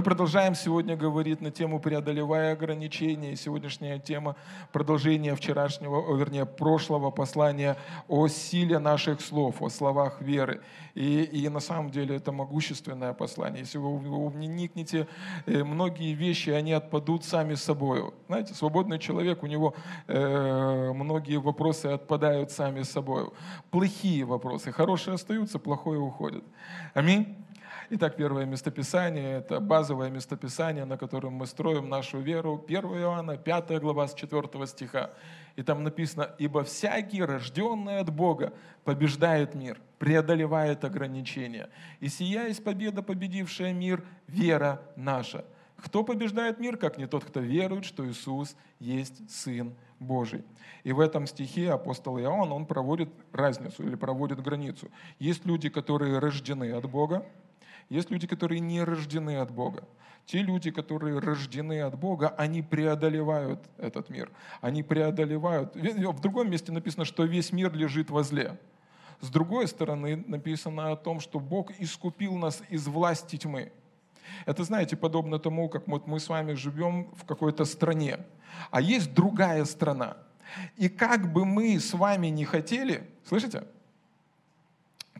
Мы продолжаем сегодня говорить на тему «Преодолевая ограничения». Сегодняшняя тема – продолжение вчерашнего, вернее, прошлого послания о силе наших слов, о словах веры. И, и на самом деле это могущественное послание. Если вы, вы вникнете, э, многие вещи, они отпадут сами собой. Знаете, свободный человек, у него э, многие вопросы отпадают сами собой. Плохие вопросы, хорошие остаются, плохое уходит. Аминь. Итак, первое местописание – это базовое местописание, на котором мы строим нашу веру. 1 Иоанна, 5 глава, с 4 стиха. И там написано, «Ибо всякий, рожденный от Бога, побеждает мир, преодолевает ограничения. И сия есть победа, победившая мир, вера наша». Кто побеждает мир, как не тот, кто верует, что Иисус есть Сын Божий. И в этом стихе апостол Иоанн, он проводит разницу или проводит границу. Есть люди, которые рождены от Бога, есть люди, которые не рождены от Бога. Те люди, которые рождены от Бога, они преодолевают этот мир. Они преодолевают. В другом месте написано, что весь мир лежит возле. С другой стороны написано о том, что Бог искупил нас из власти тьмы. Это, знаете, подобно тому, как вот мы с вами живем в какой-то стране, а есть другая страна. И как бы мы с вами не хотели, слышите,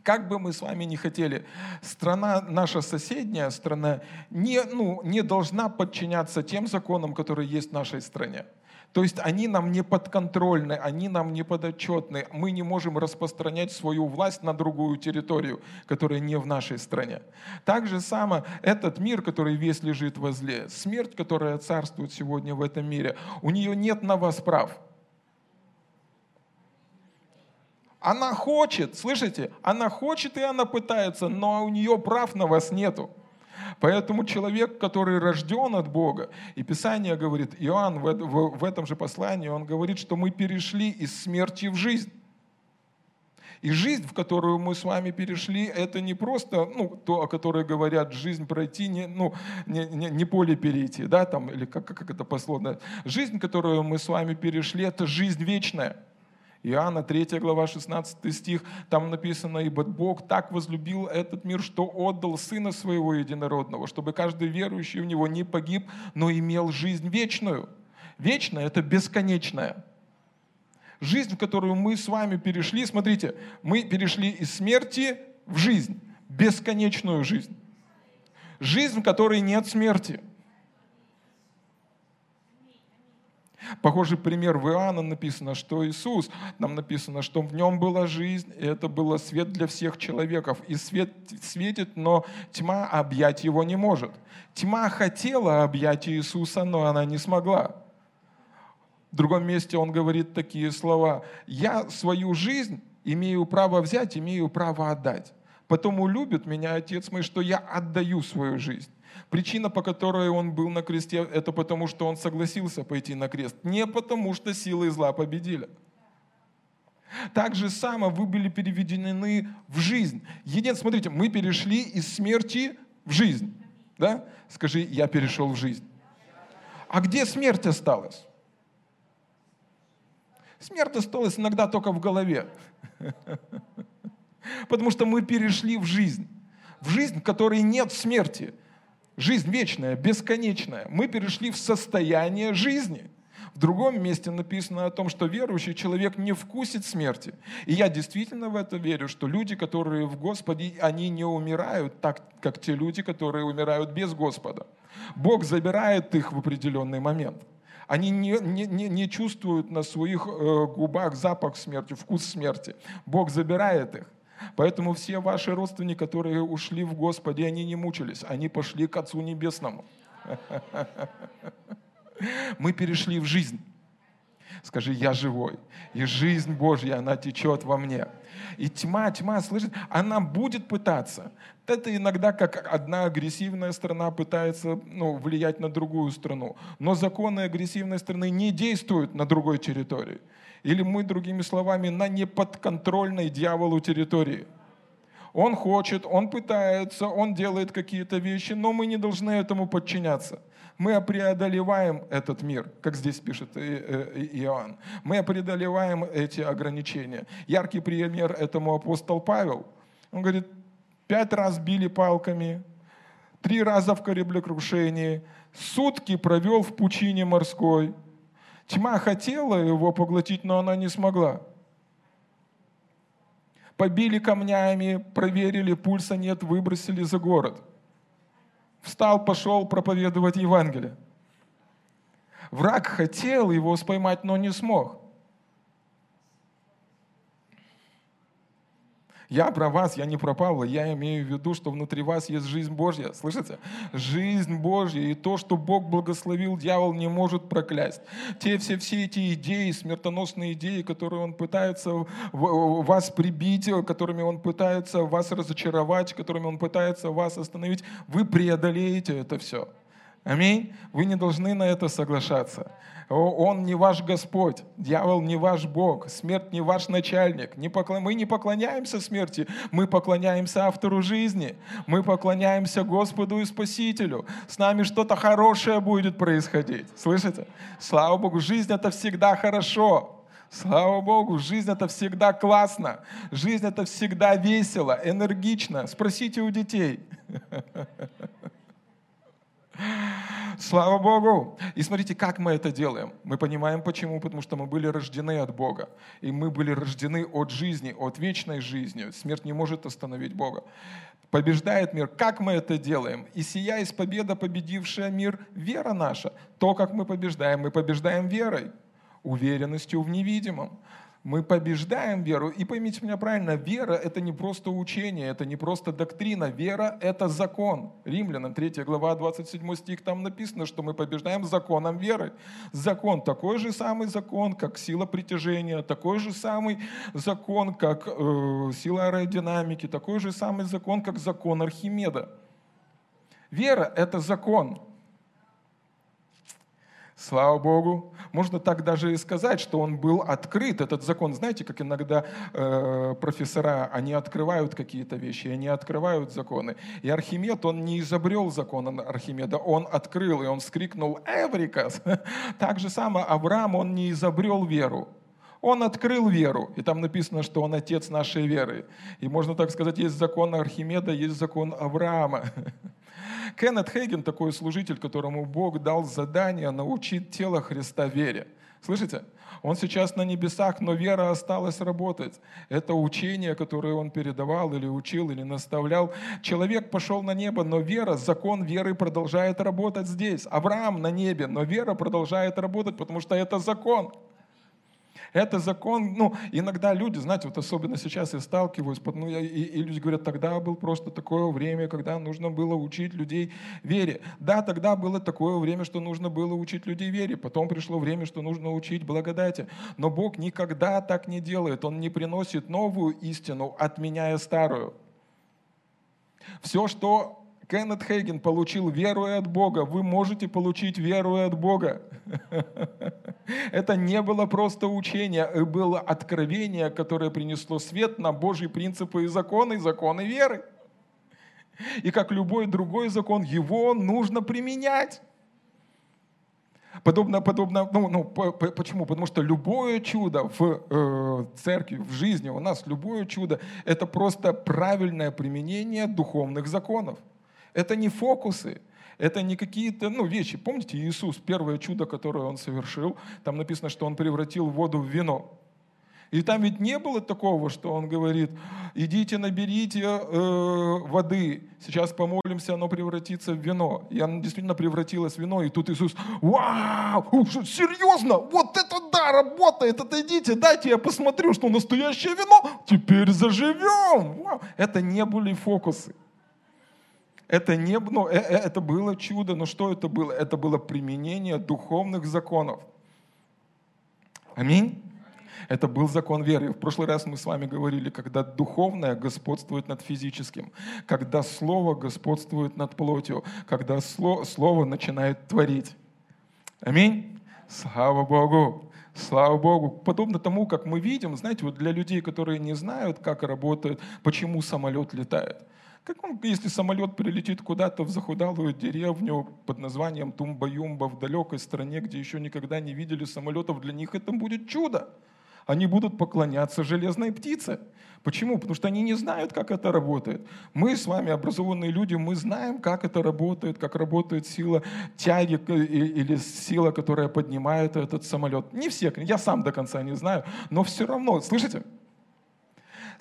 как бы мы с вами не хотели, страна, наша соседняя страна, не, ну, не должна подчиняться тем законам, которые есть в нашей стране. То есть они нам не подконтрольны, они нам не подотчетны. Мы не можем распространять свою власть на другую территорию, которая не в нашей стране. Так же само этот мир, который весь лежит возле, смерть, которая царствует сегодня в этом мире, у нее нет на вас прав. Она хочет, слышите? Она хочет и она пытается, но у нее прав на вас нету. Поэтому человек, который рожден от Бога, и Писание говорит, Иоанн в, в, в этом же послании, он говорит, что мы перешли из смерти в жизнь. И жизнь, в которую мы с вами перешли, это не просто ну, то, о которой говорят, жизнь пройти, не, ну, не, не, не поле перейти, да, там, или как, как это пословно. Жизнь, которую мы с вами перешли, это жизнь вечная. Иоанна 3 глава 16 стих, там написано, «Ибо Бог так возлюбил этот мир, что отдал Сына Своего Единородного, чтобы каждый верующий в Него не погиб, но имел жизнь вечную». Вечная – это бесконечная. Жизнь, в которую мы с вами перешли, смотрите, мы перешли из смерти в жизнь, бесконечную жизнь. Жизнь, в которой нет смерти – Похожий пример в Иоанна написано, что Иисус, нам написано, что в нем была жизнь, и это был свет для всех человеков. И свет светит, но тьма объять его не может. Тьма хотела объять Иисуса, но она не смогла. В другом месте он говорит такие слова. «Я свою жизнь имею право взять, имею право отдать. Потому любит меня Отец мой, что я отдаю свою жизнь». Причина, по которой он был на кресте, это потому, что он согласился пойти на крест. Не потому, что силы зла победили. Так же само вы были переведены в жизнь. Един, смотрите, мы перешли из смерти в жизнь. Да? Скажи, я перешел в жизнь. А где смерть осталась? Смерть осталась иногда только в голове. Потому что мы перешли в жизнь. В жизнь, в которой нет смерти. Жизнь вечная, бесконечная. Мы перешли в состояние жизни. В другом месте написано о том, что верующий человек не вкусит смерти. И я действительно в это верю, что люди, которые в Господе, они не умирают так, как те люди, которые умирают без Господа. Бог забирает их в определенный момент. Они не, не, не, не чувствуют на своих э, губах запах смерти, вкус смерти. Бог забирает их. Поэтому все ваши родственники, которые ушли в Господе, они не мучились, они пошли к Отцу Небесному. Мы перешли в жизнь. Скажи, я живой. И жизнь Божья, она течет во мне. И тьма, тьма, слышит, она будет пытаться. Это иногда как одна агрессивная страна пытается ну, влиять на другую страну. Но законы агрессивной страны не действуют на другой территории. Или мы, другими словами, на неподконтрольной дьяволу территории. Он хочет, он пытается, он делает какие-то вещи, но мы не должны этому подчиняться. Мы преодолеваем этот мир, как здесь пишет Иоанн. Мы преодолеваем эти ограничения. Яркий пример этому апостол Павел. Он говорит, пять раз били палками, три раза в кораблекрушении, сутки провел в пучине морской. Тьма хотела его поглотить, но она не смогла. Побили камнями, проверили, пульса нет, выбросили за город. Встал, пошел проповедовать Евангелие. Враг хотел его споймать, но не смог. Я про вас, я не про Павла, я имею в виду, что внутри вас есть жизнь Божья. Слышите? Жизнь Божья. И то, что Бог благословил, дьявол не может проклясть. Те все, все эти идеи, смертоносные идеи, которые он пытается вас прибить, которыми он пытается вас разочаровать, которыми он пытается вас остановить, вы преодолеете это все. Аминь. Вы не должны на это соглашаться. Он не ваш Господь, дьявол не ваш Бог, смерть не ваш начальник. Не поклон... Мы не поклоняемся смерти, мы поклоняемся автору жизни, мы поклоняемся Господу и Спасителю. С нами что-то хорошее будет происходить. Слышите? Слава Богу, жизнь это всегда хорошо. Слава Богу, жизнь это всегда классно, жизнь это всегда весело, энергично. Спросите у детей. Слава Богу! И смотрите, как мы это делаем. Мы понимаем почему, потому что мы были рождены от Бога. И мы были рождены от жизни, от вечной жизни. Смерть не может остановить Бога. Побеждает мир. Как мы это делаем? И сия из победа, победившая мир, вера наша. То, как мы побеждаем, мы побеждаем верой, уверенностью в невидимом мы побеждаем веру. И поймите меня правильно, вера – это не просто учение, это не просто доктрина. Вера – это закон. Римлянам 3 глава 27 стих, там написано, что мы побеждаем законом веры. Закон – такой же самый закон, как сила притяжения, такой же самый закон, как э, сила аэродинамики, такой же самый закон, как закон Архимеда. Вера – это закон. Слава Богу. Можно так даже и сказать, что он был открыт, этот закон. Знаете, как иногда э, профессора, они открывают какие-то вещи, они открывают законы. И Архимед, он не изобрел закон Архимеда, он открыл, и он вскрикнул «Эврикас!». Так же самое Авраам, он не изобрел веру, он открыл веру, и там написано, что он отец нашей веры. И можно так сказать, есть закон Архимеда, есть закон Авраама. Кеннет Хейген такой служитель, которому Бог дал задание научить тело Христа вере. Слышите? Он сейчас на небесах, но вера осталась работать. Это учение, которое он передавал или учил, или наставлял. Человек пошел на небо, но вера, закон веры продолжает работать здесь. Авраам на небе, но вера продолжает работать, потому что это закон. Это закон, ну, иногда люди, знаете, вот особенно сейчас я сталкиваюсь, ну, и, и люди говорят, тогда было просто такое время, когда нужно было учить людей вере. Да, тогда было такое время, что нужно было учить людей вере. Потом пришло время, что нужно учить благодати. Но Бог никогда так не делает. Он не приносит новую истину, отменяя старую. Все, что Кеннет Хейген получил веру от Бога. Вы можете получить веру от Бога. Это не было просто учение, это было откровение, которое принесло свет на Божьи принципы и законы, законы веры. И как любой другой закон, его нужно применять. Подобно, подобно, ну, ну по, по, почему? Потому что любое чудо в э, церкви, в жизни у нас, любое чудо, это просто правильное применение духовных законов. Это не фокусы, это не какие-то ну, вещи. Помните Иисус, первое чудо, которое Он совершил, там написано, что Он превратил воду в вино. И там ведь не было такого, что он говорит, идите наберите э, воды, сейчас помолимся, оно превратится в вино. И оно действительно превратилось в вино. И тут Иисус, вау, серьезно, вот это да, работает, отойдите, дайте я посмотрю, что настоящее вино, теперь заживем. Вау. Это не были фокусы. Это, не, ну, э, э, это было чудо, но что это было? Это было применение духовных законов. Аминь. Это был закон веры. В прошлый раз мы с вами говорили, когда духовное господствует над физическим, когда слово господствует над плотью, когда слово, слово начинает творить. Аминь. Слава Богу. Слава Богу. Подобно тому, как мы видим, знаете, вот для людей, которые не знают, как работает, почему самолет летает – как он, если самолет прилетит куда-то в захудалую деревню под названием Тумба-Юмба в далекой стране, где еще никогда не видели самолетов, для них это будет чудо. Они будут поклоняться железной птице. Почему? Потому что они не знают, как это работает. Мы с вами, образованные люди, мы знаем, как это работает, как работает сила тяги или сила, которая поднимает этот самолет. Не все, я сам до конца не знаю, но все равно, слышите?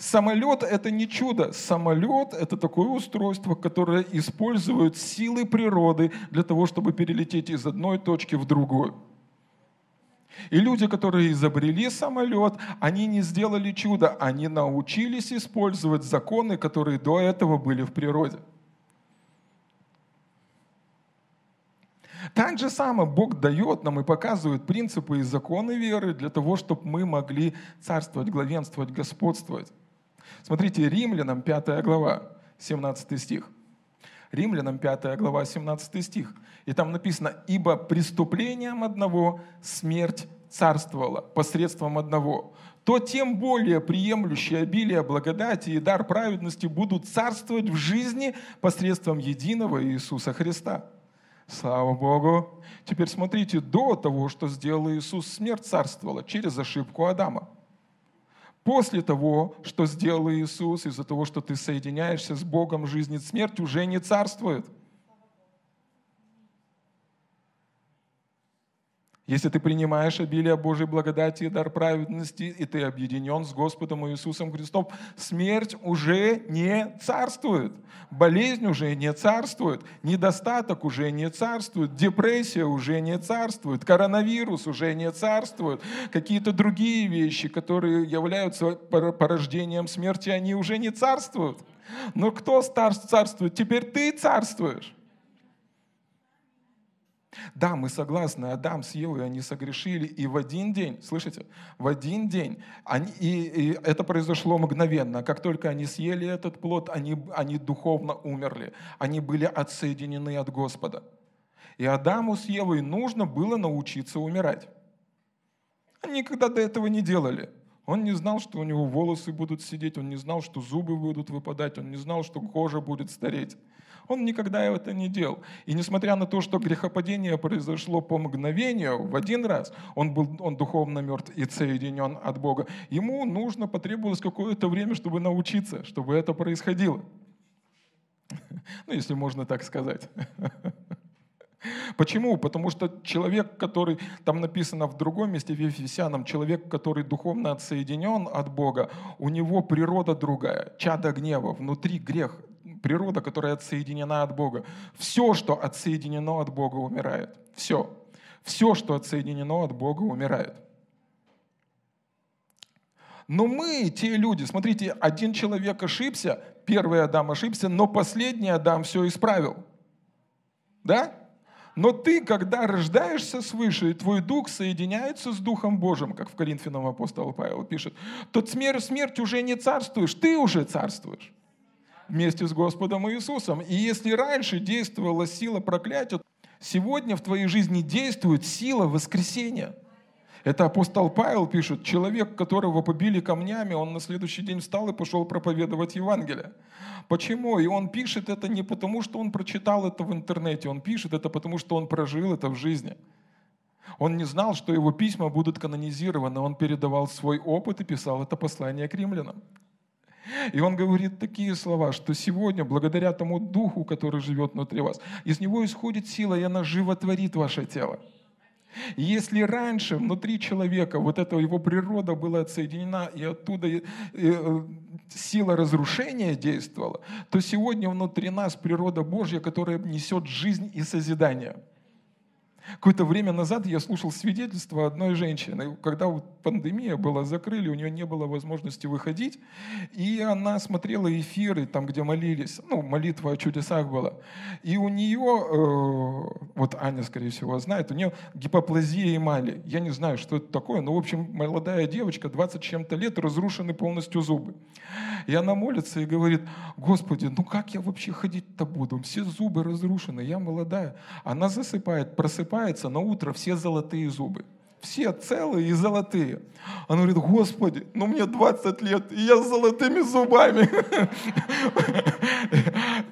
Самолет – это не чудо. Самолет – это такое устройство, которое использует силы природы для того, чтобы перелететь из одной точки в другую. И люди, которые изобрели самолет, они не сделали чудо, они научились использовать законы, которые до этого были в природе. Так же самое Бог дает нам и показывает принципы и законы веры для того, чтобы мы могли царствовать, главенствовать, господствовать. Смотрите, Римлянам 5 глава, 17 стих. Римлянам 5 глава, 17 стих. И там написано, «Ибо преступлением одного смерть царствовала посредством одного, то тем более приемлющие обилие благодати и дар праведности будут царствовать в жизни посредством единого Иисуса Христа». Слава Богу! Теперь смотрите, до того, что сделал Иисус, смерть царствовала через ошибку Адама – После того, что сделал Иисус, из-за того, что ты соединяешься с Богом, жизнь и смерть уже не царствует – Если ты принимаешь обилие Божьей благодати и дар праведности, и ты объединен с Господом Иисусом Христом, смерть уже не царствует, болезнь уже не царствует, недостаток уже не царствует, депрессия уже не царствует, коронавирус уже не царствует, какие-то другие вещи, которые являются порождением смерти, они уже не царствуют. Но кто царствует? Теперь ты царствуешь. Да, мы согласны, Адам с Евой, они согрешили, и в один день, слышите, в один день, они, и, и это произошло мгновенно, как только они съели этот плод, они, они духовно умерли, они были отсоединены от Господа. И Адаму с Евой нужно было научиться умирать. Они никогда до этого не делали. Он не знал, что у него волосы будут сидеть, он не знал, что зубы будут выпадать, он не знал, что кожа будет стареть. Он никогда это не делал. И несмотря на то, что грехопадение произошло по мгновению, в один раз, он был он духовно мертв и соединен от Бога, ему нужно, потребовалось какое-то время, чтобы научиться, чтобы это происходило. Ну, если можно так сказать. Почему? Потому что человек, который, там написано в другом месте, в Ефесянам, человек, который духовно отсоединен от Бога, у него природа другая, чада гнева, внутри грех, природа, которая отсоединена от Бога. Все, что отсоединено от Бога, умирает. Все. Все, что отсоединено от Бога, умирает. Но мы, те люди, смотрите, один человек ошибся, первый Адам ошибся, но последний Адам все исправил. Да? Но ты, когда рождаешься свыше, и твой дух соединяется с Духом Божьим, как в Коринфянам апостол Павел пишет, то смерть, смерть уже не царствуешь, ты уже царствуешь вместе с Господом Иисусом. И если раньше действовала сила проклятия, сегодня в твоей жизни действует сила воскресения. Это апостол Павел пишет, человек, которого побили камнями, он на следующий день встал и пошел проповедовать Евангелие. Почему? И он пишет это не потому, что он прочитал это в интернете, он пишет это потому, что он прожил это в жизни. Он не знал, что его письма будут канонизированы, он передавал свой опыт и писал это послание к римлянам. И он говорит такие слова, что сегодня, благодаря тому духу, который живет внутри вас, из него исходит сила, и она животворит ваше тело. если раньше внутри человека вот эта его природа была отсоединена, и оттуда э, сила разрушения действовала, то сегодня внутри нас природа Божья, которая несет жизнь и созидание – Какое-то время назад я слушал свидетельство одной женщины, когда вот пандемия была, закрыли, у нее не было возможности выходить, и она смотрела эфиры, там, где молились, ну, молитва о чудесах была, и у нее, э, вот Аня, скорее всего, знает, у нее гипоплазия эмали. Я не знаю, что это такое, но, в общем, молодая девочка, 20 чем-то лет, разрушены полностью зубы. И она молится и говорит, Господи, ну как я вообще ходить-то буду? Все зубы разрушены, я молодая. Она засыпает, просыпается, на утро все золотые зубы. Все целые и золотые. Она говорит, Господи, ну мне 20 лет, и я с золотыми зубами.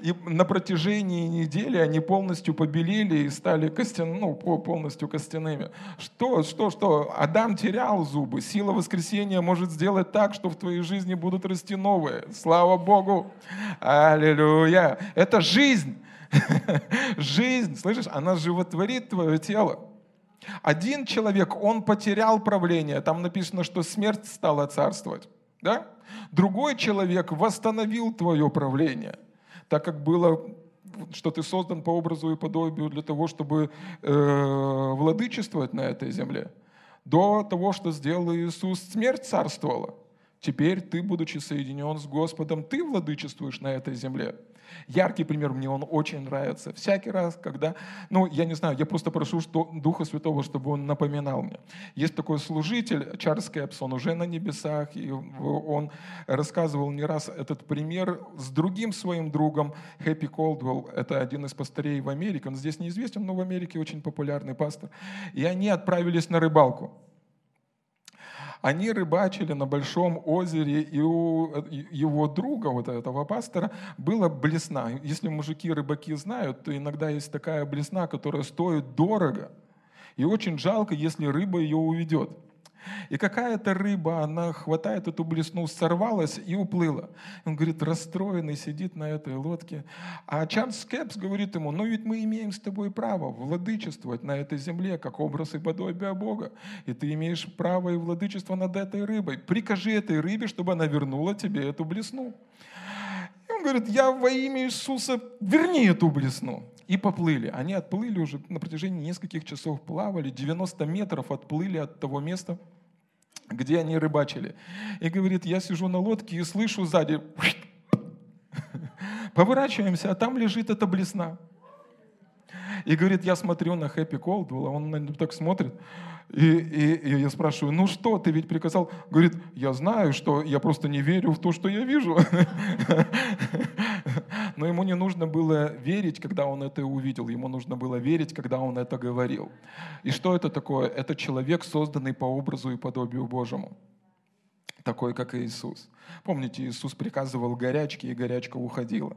И на протяжении недели они полностью побелели и стали костян, ну, полностью костяными. Что, что, что? Адам терял зубы. Сила воскресения может сделать так, что в твоей жизни будут расти новые. Слава Богу! Аллилуйя! Это жизнь! Жизнь, слышишь, она животворит твое тело. Один человек, он потерял правление. Там написано, что смерть стала царствовать. Да? Другой человек восстановил твое правление, так как было что ты создан по образу и подобию для того, чтобы э, владычествовать на этой земле. До того, что сделал Иисус, смерть царствовала. Теперь ты, будучи соединен с Господом, ты владычествуешь на этой земле. Яркий пример, мне он очень нравится. Всякий раз, когда, ну, я не знаю, я просто прошу что, Духа Святого, чтобы он напоминал мне. Есть такой служитель, Чарльз Кэпсон, уже на небесах, и он рассказывал не раз этот пример с другим своим другом, Хэппи Колдвелл, это один из пастырей в Америке, он здесь неизвестен, но в Америке очень популярный пастор. И они отправились на рыбалку. Они рыбачили на большом озере, и у его друга, вот этого пастора, была блесна. Если мужики-рыбаки знают, то иногда есть такая блесна, которая стоит дорого. И очень жалко, если рыба ее уведет. И какая-то рыба, она хватает эту блесну, сорвалась и уплыла. Он говорит, расстроенный, сидит на этой лодке. А Чарльз Кэпс говорит ему, ну ведь мы имеем с тобой право владычествовать на этой земле, как образ и подобие Бога. И ты имеешь право и владычество над этой рыбой. Прикажи этой рыбе, чтобы она вернула тебе эту блесну. И он говорит, я во имя Иисуса верни эту блесну и поплыли. Они отплыли уже на протяжении нескольких часов, плавали, 90 метров отплыли от того места, где они рыбачили. И говорит, я сижу на лодке и слышу сзади, поворачиваемся, а там лежит эта блесна. И говорит, я смотрю на Хэппи Колдвелла, он на так смотрит, и, и, и я спрашиваю, ну что, ты ведь приказал? Говорит, я знаю, что я просто не верю в то, что я вижу. Но ему не нужно было верить, когда он это увидел. Ему нужно было верить, когда он это говорил. И что это такое? Это человек, созданный по образу и подобию Божьему такой, как Иисус. Помните, Иисус приказывал горячке, и горячка уходила.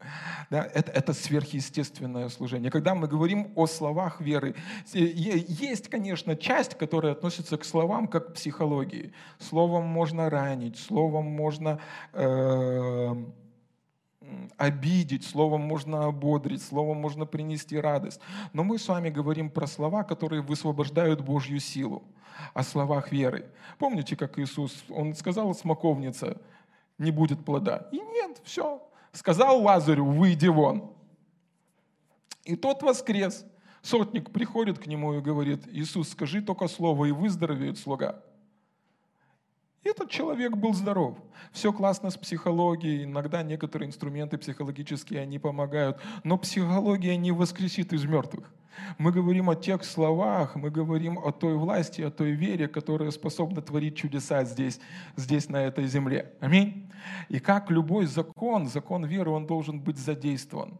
Да, это, это сверхъестественное служение. Когда мы говорим о словах веры, есть, конечно, часть, которая относится к словам как к психологии. Словом можно ранить, словом можно э, обидеть, словом можно ободрить, словом можно принести радость. Но мы с вами говорим про слова, которые высвобождают Божью силу, о словах веры. Помните, как Иисус, Он сказал смоковница, не будет плода. И нет, все, сказал Лазарю, выйди вон. И тот воскрес. Сотник приходит к нему и говорит, Иисус, скажи только слово, и выздоровеет слуга. Этот человек был здоров. Все классно с психологией, иногда некоторые инструменты психологические, они помогают, но психология не воскресит из мертвых. Мы говорим о тех словах, мы говорим о той власти, о той вере, которая способна творить чудеса здесь, здесь на этой земле. Аминь. И как любой закон, закон веры, он должен быть задействован.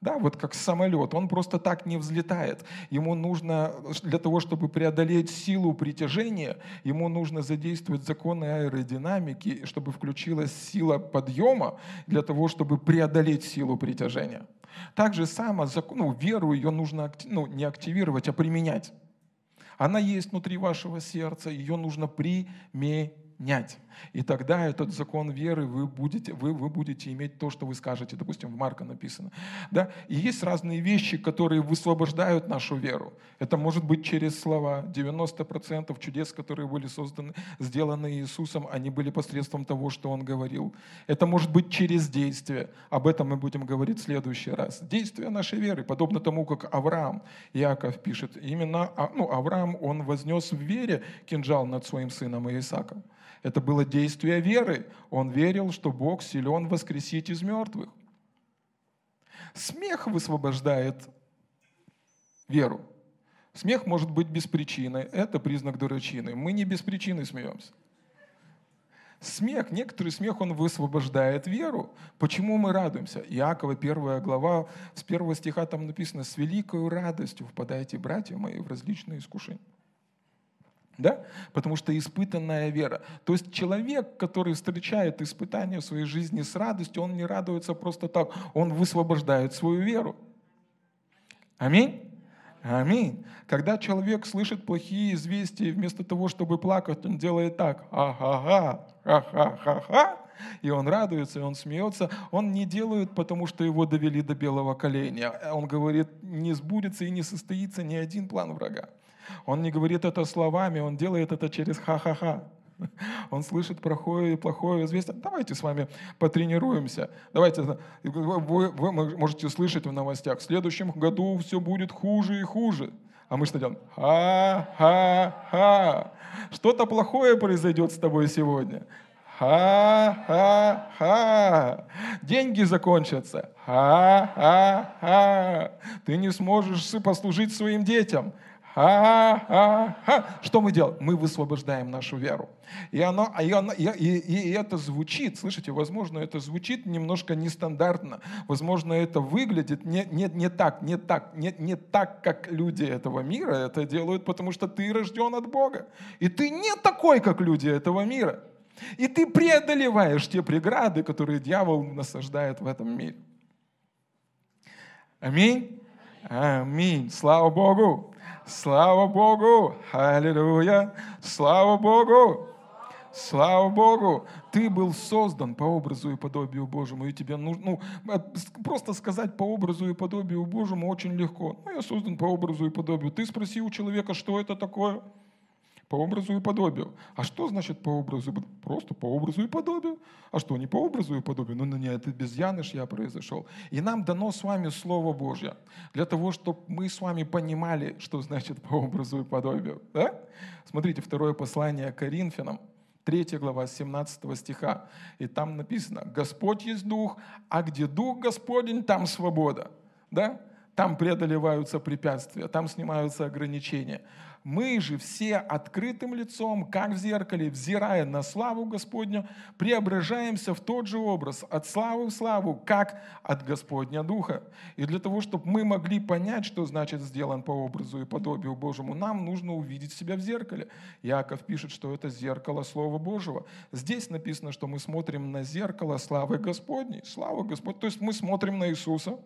Да, вот как самолет, он просто так не взлетает. Ему нужно, для того, чтобы преодолеть силу притяжения, ему нужно задействовать законы аэродинамики, чтобы включилась сила подъема, для того, чтобы преодолеть силу притяжения. Так же само, ну, веру ее нужно ну, не активировать, а применять. Она есть внутри вашего сердца, ее нужно применять. И тогда этот закон веры вы будете, вы, вы будете иметь то, что вы скажете. Допустим, в Марка написано. Да? И есть разные вещи, которые высвобождают нашу веру. Это может быть через слова. 90% чудес, которые были созданы, сделаны Иисусом, они были посредством того, что Он говорил. Это может быть через действие. Об этом мы будем говорить в следующий раз. Действие нашей веры, подобно тому, как Авраам, Иаков пишет. Именно а, ну, Авраам, он вознес в вере кинжал над своим сыном Исааком. Это было действие веры. Он верил, что Бог силен воскресить из мертвых. Смех высвобождает веру. Смех может быть без причины. Это признак дурачины. Мы не без причины смеемся. Смех, некоторый смех, он высвобождает веру. Почему мы радуемся? Иакова, первая глава, с первого стиха там написано, «С великой радостью впадайте, братья мои, в различные искушения». Да? Потому что испытанная вера. То есть человек, который встречает испытания в своей жизни с радостью, он не радуется просто так, он высвобождает свою веру. Аминь. Аминь. Когда человек слышит плохие известия, вместо того, чтобы плакать, он делает так. Ага, ха-ха-ха-ха. И он радуется, и он смеется. Он не делает, потому что его довели до белого коленя. Он говорит, не сбудется и не состоится ни один план врага. Он не говорит это словами, он делает это через ха-ха-ха. Он слышит плохое и плохое известие. Давайте с вами потренируемся. Давайте, вы, вы можете слышать в новостях, в следующем году все будет хуже и хуже. А мы что делаем? Ха-ха-ха. Что-то плохое произойдет с тобой сегодня. Ха-ха-ха. Деньги закончатся. Ха-ха-ха. Ты не сможешь послужить своим детям. Что мы делаем? Мы высвобождаем нашу веру. И, оно, и, оно, и, и, и это звучит, слышите, возможно, это звучит немножко нестандартно. Возможно, это выглядит не, не, не так, не так, не, не так, как люди этого мира это делают, потому что ты рожден от Бога. И ты не такой, как люди этого мира. И ты преодолеваешь те преграды, которые дьявол насаждает в этом мире. Аминь. Аминь. Слава Богу. Слава Богу! Аллилуйя! Слава Богу! Слава Богу! Ты был создан по образу и подобию Божьему, и тебе нужно, ну, просто сказать по образу и подобию Божьему очень легко. Ну, я создан по образу и подобию. Ты спроси у человека, что это такое – по образу и подобию. А что значит по образу? Просто по образу и подобию. А что, не по образу и подобию? Ну, ну не, это безъяныш я произошел. И нам дано с вами Слово Божье, для того, чтобы мы с вами понимали, что значит по образу и подобию. Да? Смотрите, второе послание Коринфянам, 3 глава 17 стиха. И там написано, Господь есть Дух, а где Дух Господень, там свобода. Да? Там преодолеваются препятствия, там снимаются ограничения. Мы же все открытым лицом, как в зеркале, взирая на славу Господню, преображаемся в тот же образ, от славы в славу, как от Господня Духа. И для того, чтобы мы могли понять, что значит сделан по образу и подобию Божьему, нам нужно увидеть себя в зеркале. Яков пишет, что это зеркало Слова Божьего. Здесь написано, что мы смотрим на зеркало славы Господней. Слава Господь. То есть мы смотрим на Иисуса,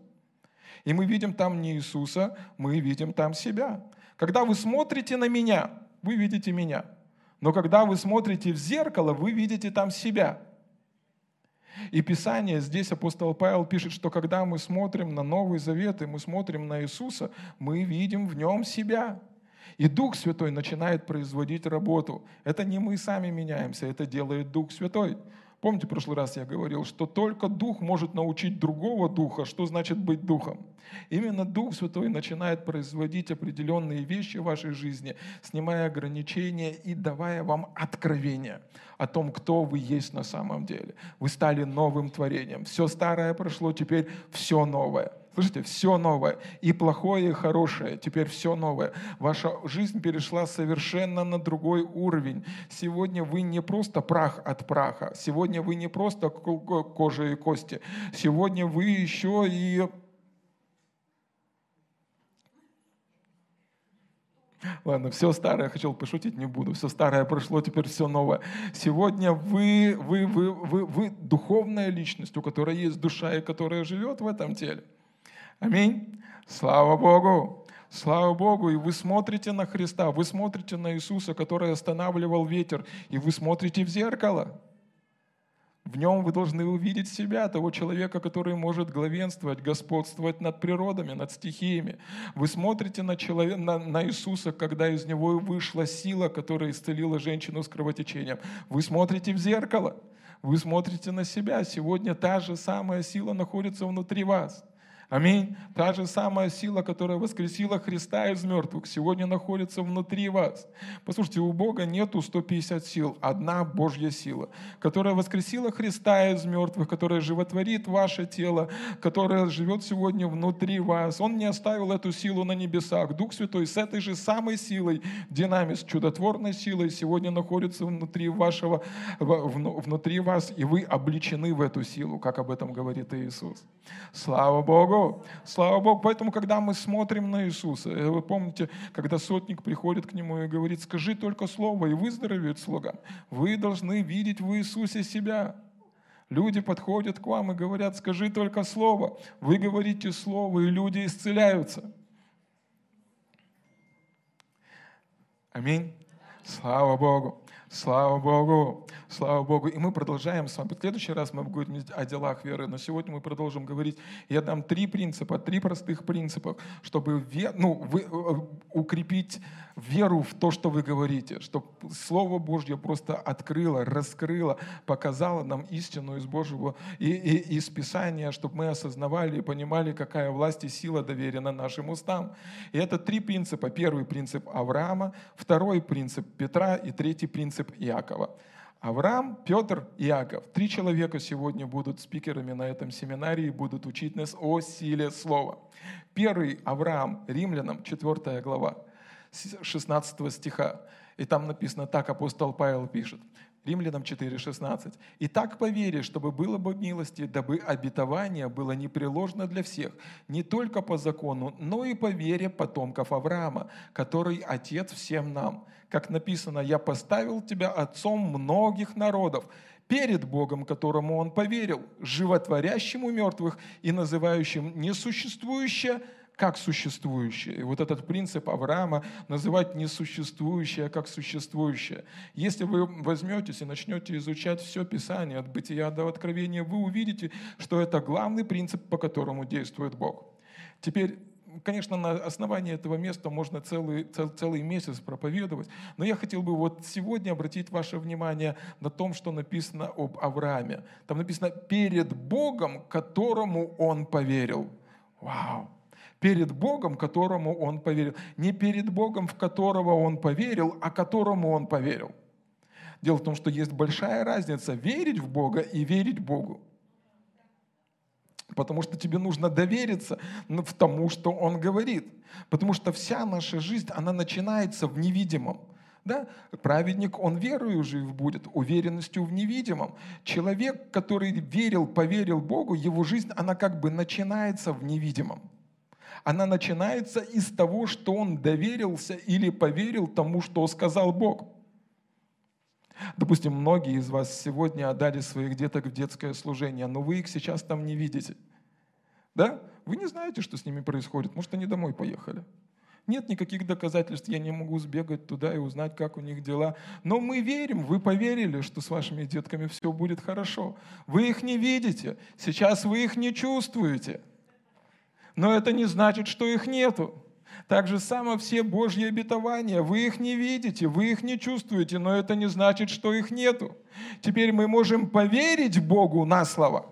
и мы видим там не Иисуса, мы видим там себя. Когда вы смотрите на меня, вы видите меня. Но когда вы смотрите в зеркало, вы видите там себя. И Писание, здесь апостол Павел пишет, что когда мы смотрим на Новый Завет и мы смотрим на Иисуса, мы видим в нем себя. И Дух Святой начинает производить работу. Это не мы сами меняемся, это делает Дух Святой. Помните, в прошлый раз я говорил, что только Дух может научить другого Духа, что значит быть Духом. Именно Дух Святой начинает производить определенные вещи в вашей жизни, снимая ограничения и давая вам откровение о том, кто вы есть на самом деле. Вы стали новым творением. Все старое прошло, теперь все новое. Слышите, все новое. И плохое, и хорошее. Теперь все новое. Ваша жизнь перешла совершенно на другой уровень. Сегодня вы не просто прах от праха. Сегодня вы не просто кожа и кости. Сегодня вы еще и Ладно, все старое, хотел пошутить, не буду. Все старое прошло, теперь все новое. Сегодня вы, вы, вы, вы, вы духовная личность, у которой есть душа и которая живет в этом теле. Аминь. Слава Богу. Слава Богу, и вы смотрите на Христа, вы смотрите на Иисуса, который останавливал ветер, и вы смотрите в зеркало. В нем вы должны увидеть себя, того человека, который может главенствовать, господствовать над природами, над стихиями. Вы смотрите на, человека, на, на Иисуса, когда из него вышла сила, которая исцелила женщину с кровотечением. Вы смотрите в зеркало, вы смотрите на себя. Сегодня та же самая сила находится внутри вас. Аминь. Та же самая сила, которая воскресила Христа из мертвых, сегодня находится внутри вас. Послушайте, у Бога нету 150 сил, одна Божья сила, которая воскресила Христа из мертвых, которая животворит ваше тело, которая живет сегодня внутри вас. Он не оставил эту силу на небесах. Дух Святой с этой же самой силой, динамис, чудотворной силой сегодня находится внутри вашего, внутри вас, и вы обличены в эту силу, как об этом говорит Иисус. Слава Богу! Слава Богу! Поэтому, когда мы смотрим на Иисуса, э, вы помните, когда сотник приходит к нему и говорит, скажи только слово, и выздоровеет слуга. Вы должны видеть в Иисусе себя. Люди подходят к вам и говорят, скажи только слово. Вы говорите слово, и люди исцеляются. Аминь. Слава Богу. Слава Богу, слава Богу. И мы продолжаем с вами. В следующий раз мы будем о делах веры, но сегодня мы продолжим говорить. Я дам три принципа, три простых принципа, чтобы ну, вы, э, укрепить веру в то, что вы говорите, чтобы Слово Божье просто открыло, раскрыло, показало нам истину из Божьего и, и из Писания, чтобы мы осознавали и понимали, какая власть и сила доверена нашим устам. И это три принципа. Первый принцип Авраама, второй принцип Петра и третий принцип Иакова. Авраам, Петр, Иаков. Три человека сегодня будут спикерами на этом семинаре и будут учить нас о силе слова. Первый Авраам, Римлянам, 4 глава, 16 стиха. И там написано так, апостол Павел пишет. Римлянам 4,16. «И так по вере, чтобы было бы милости, дабы обетование было непреложно для всех, не только по закону, но и по вере потомков Авраама, который отец всем нам. Как написано, «Я поставил тебя отцом многих народов, перед Богом, которому он поверил, животворящему мертвых и называющим несуществующее – как существующее. И вот этот принцип Авраама называть несуществующее как существующее. Если вы возьметесь и начнете изучать все Писание от бытия до откровения, вы увидите, что это главный принцип, по которому действует Бог. Теперь конечно, на основании этого места можно целый, цел, целый месяц проповедовать, но я хотел бы вот сегодня обратить ваше внимание на том, что написано об Аврааме. Там написано «перед Богом, которому он поверил». Вау! перед Богом, которому он поверил. Не перед Богом, в которого он поверил, а которому он поверил. Дело в том, что есть большая разница верить в Бога и верить Богу. Потому что тебе нужно довериться в тому, что Он говорит. Потому что вся наша жизнь, она начинается в невидимом. Да? Праведник, он верою жив будет, уверенностью в невидимом. Человек, который верил, поверил Богу, его жизнь, она как бы начинается в невидимом она начинается из того, что он доверился или поверил тому, что сказал Бог. Допустим, многие из вас сегодня отдали своих деток в детское служение, но вы их сейчас там не видите. Да? Вы не знаете, что с ними происходит. Может, они домой поехали. Нет никаких доказательств, я не могу сбегать туда и узнать, как у них дела. Но мы верим, вы поверили, что с вашими детками все будет хорошо. Вы их не видите, сейчас вы их не чувствуете – но это не значит, что их нету. Так же само все Божьи обетования, вы их не видите, вы их не чувствуете, но это не значит, что их нету. Теперь мы можем поверить Богу на слово,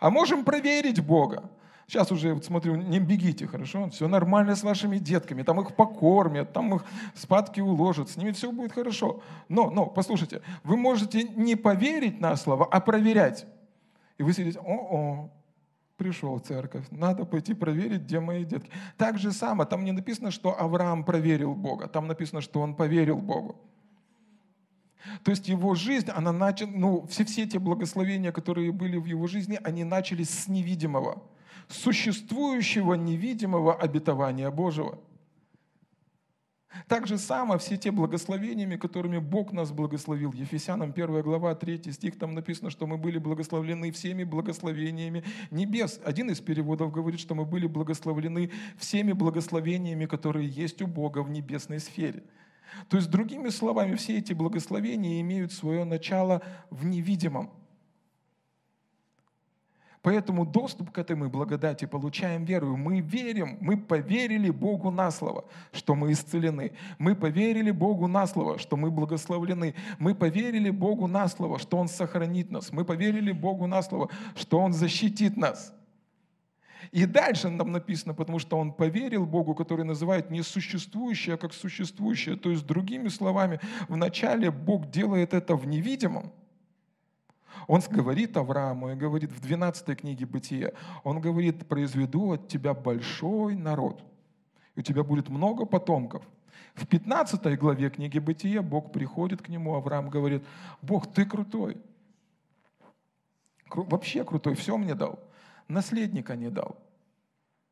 а можем проверить Бога. Сейчас уже вот смотрю, не бегите, хорошо? Все нормально с вашими детками, там их покормят, там их спадки уложат, с ними все будет хорошо. Но, но, послушайте, вы можете не поверить на слово, а проверять. И вы сидите, о-о, пришел в церковь, надо пойти проверить, где мои детки. Так же само, там не написано, что Авраам проверил Бога, там написано, что он поверил Богу. То есть его жизнь, она начала, ну, все, все те благословения, которые были в его жизни, они начались с невидимого, существующего невидимого обетования Божьего. Так же само все те благословениями, которыми Бог нас благословил. Ефесянам 1 глава, 3 стих, там написано, что мы были благословлены всеми благословениями небес. Один из переводов говорит, что мы были благословлены всеми благословениями, которые есть у Бога в небесной сфере. То есть, другими словами, все эти благословения имеют свое начало в невидимом. Поэтому доступ к этой мы благодати получаем верою. Мы верим, мы поверили Богу на слово, что мы исцелены. Мы поверили Богу на слово, что мы благословлены. Мы поверили Богу на слово, что Он сохранит нас. Мы поверили Богу на слово, что Он защитит нас. И дальше нам написано, потому что он поверил Богу, который называет несуществующее как существующее. То есть, другими словами, вначале Бог делает это в невидимом, он говорит Аврааму и говорит в 12 книге Бытия, он говорит, произведу от тебя большой народ, и у тебя будет много потомков. В 15 главе книги Бытия Бог приходит к нему, Авраам говорит, Бог, ты крутой, вообще крутой, все мне дал, наследника не дал.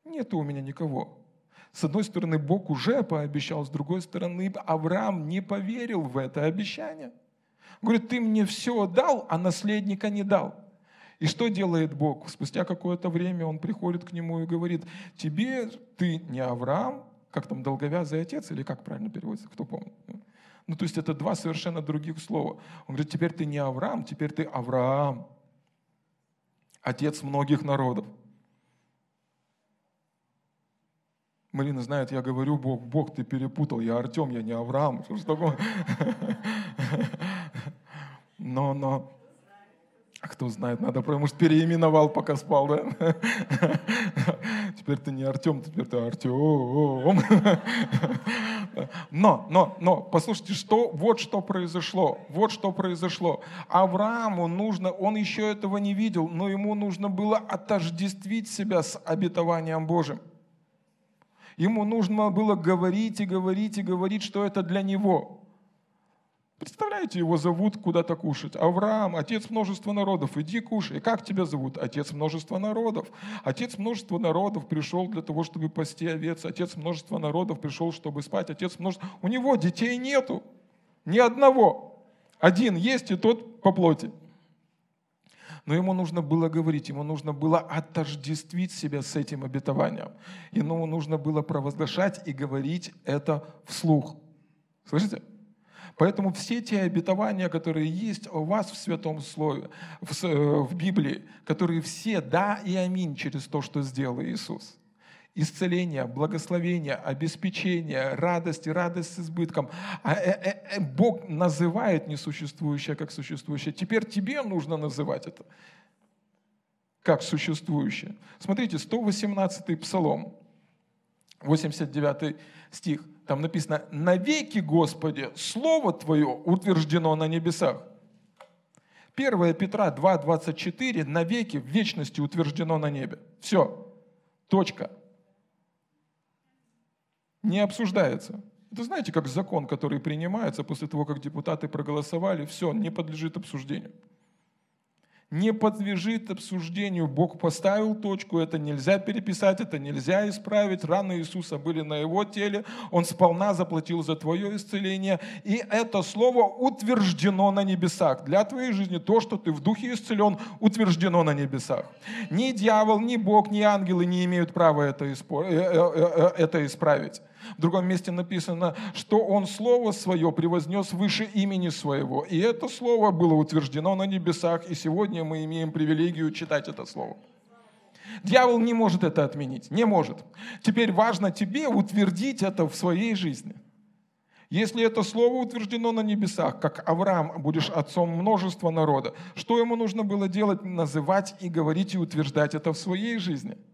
Нету у меня никого. С одной стороны, Бог уже пообещал, с другой стороны, Авраам не поверил в это обещание. Говорит, ты мне все дал, а наследника не дал. И что делает Бог? Спустя какое-то время он приходит к нему и говорит, тебе ты не Авраам, как там долговязый отец, или как правильно переводится, кто помнит? Ну, то есть это два совершенно других слова. Он говорит, теперь ты не Авраам, теперь ты Авраам, отец многих народов. Марина знает, я говорю, Бог, Бог, ты перепутал, я Артем, я не Авраам. Что ж такое? Но, но, а кто знает, надо, потому что переименовал, пока спал, да? Теперь ты не Артем, теперь ты Артем. Но, но, но, послушайте, что, вот что произошло, вот что произошло. Аврааму нужно, он еще этого не видел, но ему нужно было отождествить себя с обетованием Божьим. Ему нужно было говорить и говорить и говорить, что это для него. Представляете, его зовут куда-то кушать. Авраам, отец множества народов, иди кушай. Как тебя зовут? Отец множества народов. Отец множества народов пришел для того, чтобы пасти овец. Отец множества народов пришел, чтобы спать. Отец множества... У него детей нету. Ни одного. Один есть, и тот по плоти. Но ему нужно было говорить, ему нужно было отождествить себя с этим обетованием. Ему нужно было провозглашать и говорить это вслух. Слышите? Поэтому все те обетования, которые есть у вас в Святом Слове, в, э, в Библии, которые все да и аминь через то, что сделал Иисус. Исцеление, благословение, обеспечение, радость и радость с избытком. А, э, э, э, Бог называет несуществующее как существующее. Теперь тебе нужно называть это как существующее. Смотрите, 118-й Псалом, 89 стих – там написано, навеки, Господи, Слово Твое утверждено на небесах. 1 Петра 2.24, навеки, в вечности утверждено на небе. Все, точка. Не обсуждается. Это знаете, как закон, который принимается после того, как депутаты проголосовали, все, не подлежит обсуждению не подлежит обсуждению. Бог поставил точку, это нельзя переписать, это нельзя исправить. Раны Иисуса были на его теле, он сполна заплатил за твое исцеление. И это слово утверждено на небесах. Для твоей жизни то, что ты в духе исцелен, утверждено на небесах. Ни дьявол, ни Бог, ни ангелы не имеют права это, э, э, э, исправить. В другом месте написано, что он Слово Свое превознес выше имени Своего. И это Слово было утверждено на небесах, и сегодня мы имеем привилегию читать это Слово. Дьявол не может это отменить, не может. Теперь важно тебе утвердить это в своей жизни. Если это слово утверждено на небесах, как Авраам, будешь отцом множества народа, что ему нужно было делать? Называть и говорить и утверждать это в своей жизни –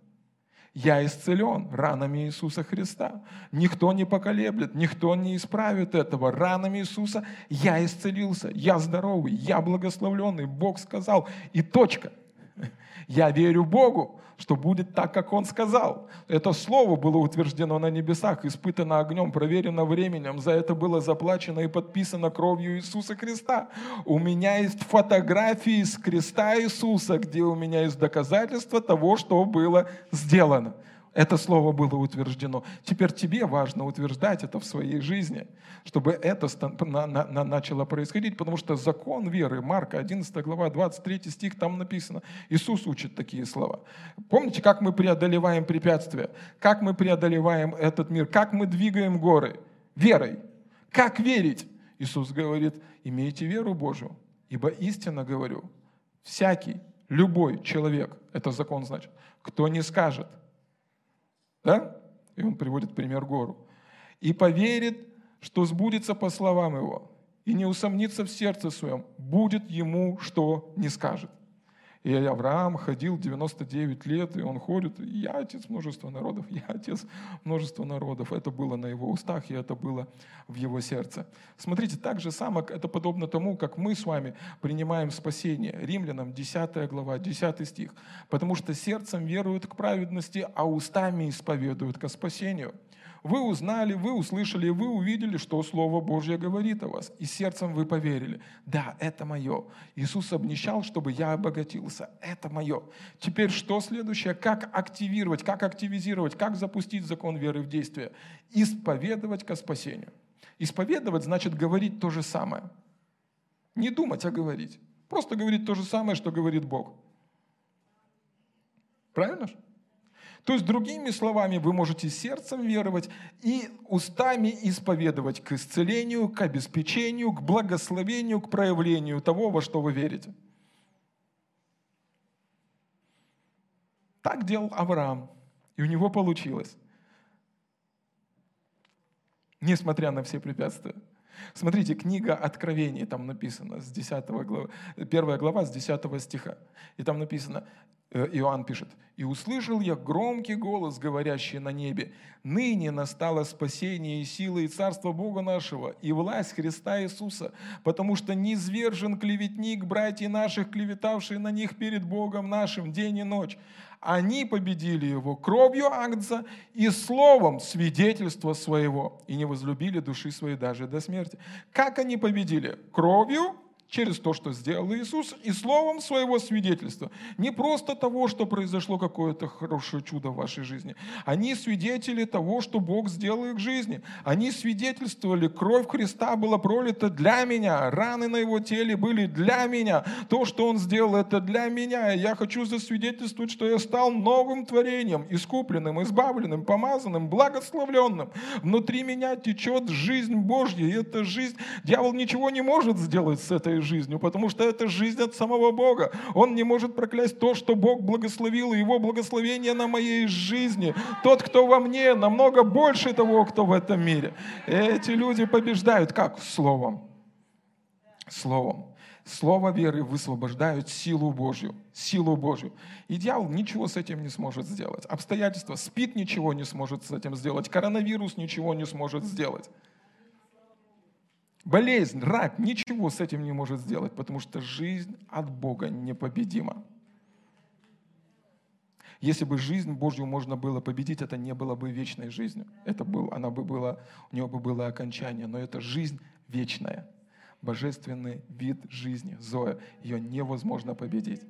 я исцелен ранами Иисуса Христа. Никто не поколеблет, никто не исправит этого. Ранами Иисуса я исцелился, я здоровый, я благословленный. Бог сказал, и точка. Я верю Богу, что будет так, как Он сказал. Это слово было утверждено на небесах, испытано огнем, проверено временем. За это было заплачено и подписано кровью Иисуса Христа. У меня есть фотографии с креста Иисуса, где у меня есть доказательства того, что было сделано. Это слово было утверждено. Теперь тебе важно утверждать это в своей жизни, чтобы это начало происходить, потому что закон веры, Марка 11 глава, 23 стих, там написано, Иисус учит такие слова. Помните, как мы преодолеваем препятствия, как мы преодолеваем этот мир, как мы двигаем горы? Верой. Как верить? Иисус говорит, имейте веру Божию, ибо истинно говорю, всякий, любой человек, это закон значит, кто не скажет – да? И он приводит пример гору. И поверит, что сбудется по словам его, и не усомнится в сердце своем, будет ему, что не скажет. И Авраам ходил 99 лет, и он ходит, я отец множества народов, я отец множества народов. Это было на его устах, и это было в его сердце. Смотрите, так же самое, это подобно тому, как мы с вами принимаем спасение. Римлянам 10 глава, 10 стих. Потому что сердцем веруют к праведности, а устами исповедуют ко спасению. Вы узнали, вы услышали, вы увидели, что Слово Божье говорит о вас. И сердцем вы поверили. Да, это мое. Иисус обнищал, чтобы я обогатился. Это мое. Теперь что следующее? Как активировать, как активизировать, как запустить закон веры в действие? Исповедовать ко спасению. Исповедовать значит говорить то же самое. Не думать, а говорить. Просто говорить то же самое, что говорит Бог. Правильно же? То есть, другими словами, вы можете сердцем веровать и устами исповедовать к исцелению, к обеспечению, к благословению, к проявлению того, во что вы верите. Так делал Авраам, и у него получилось. Несмотря на все препятствия. Смотрите, книга Откровений, там написано, с 10 главы, первая глава с 10 стиха. И там написано, Иоанн пишет, «И услышал я громкий голос, говорящий на небе, ныне настало спасение и сила и царство Бога нашего, и власть Христа Иисуса, потому что низвержен клеветник, братья наших, клеветавшие на них перед Богом нашим день и ночь. Они победили его кровью Агнца и словом свидетельства своего, и не возлюбили души своей даже до смерти». Как они победили? Кровью через то, что сделал Иисус, и словом своего свидетельства. Не просто того, что произошло какое-то хорошее чудо в вашей жизни. Они свидетели того, что Бог сделал их жизни. Они свидетельствовали, кровь Христа была пролита для меня, раны на его теле были для меня. То, что он сделал, это для меня. Я хочу засвидетельствовать, что я стал новым творением, искупленным, избавленным, помазанным, благословленным. Внутри меня течет жизнь Божья, и эта жизнь, дьявол ничего не может сделать с этой жизнью, потому что это жизнь от самого Бога. Он не может проклясть то, что Бог благословил, и Его благословение на моей жизни. Тот, кто во мне, намного больше того, кто в этом мире. Эти люди побеждают как? Словом. Словом. Слово веры высвобождают силу Божью, силу Божью. И дьявол ничего с этим не сможет сделать. Обстоятельства, спит ничего не сможет с этим сделать, коронавирус ничего не сможет сделать. Болезнь, рак, ничего с этим не может сделать, потому что жизнь от Бога непобедима. Если бы жизнь Божью можно было победить, это не было бы вечной жизнью. Это был, она бы была, у нее бы было окончание. Но это жизнь вечная. Божественный вид жизни, Зоя. Ее невозможно победить.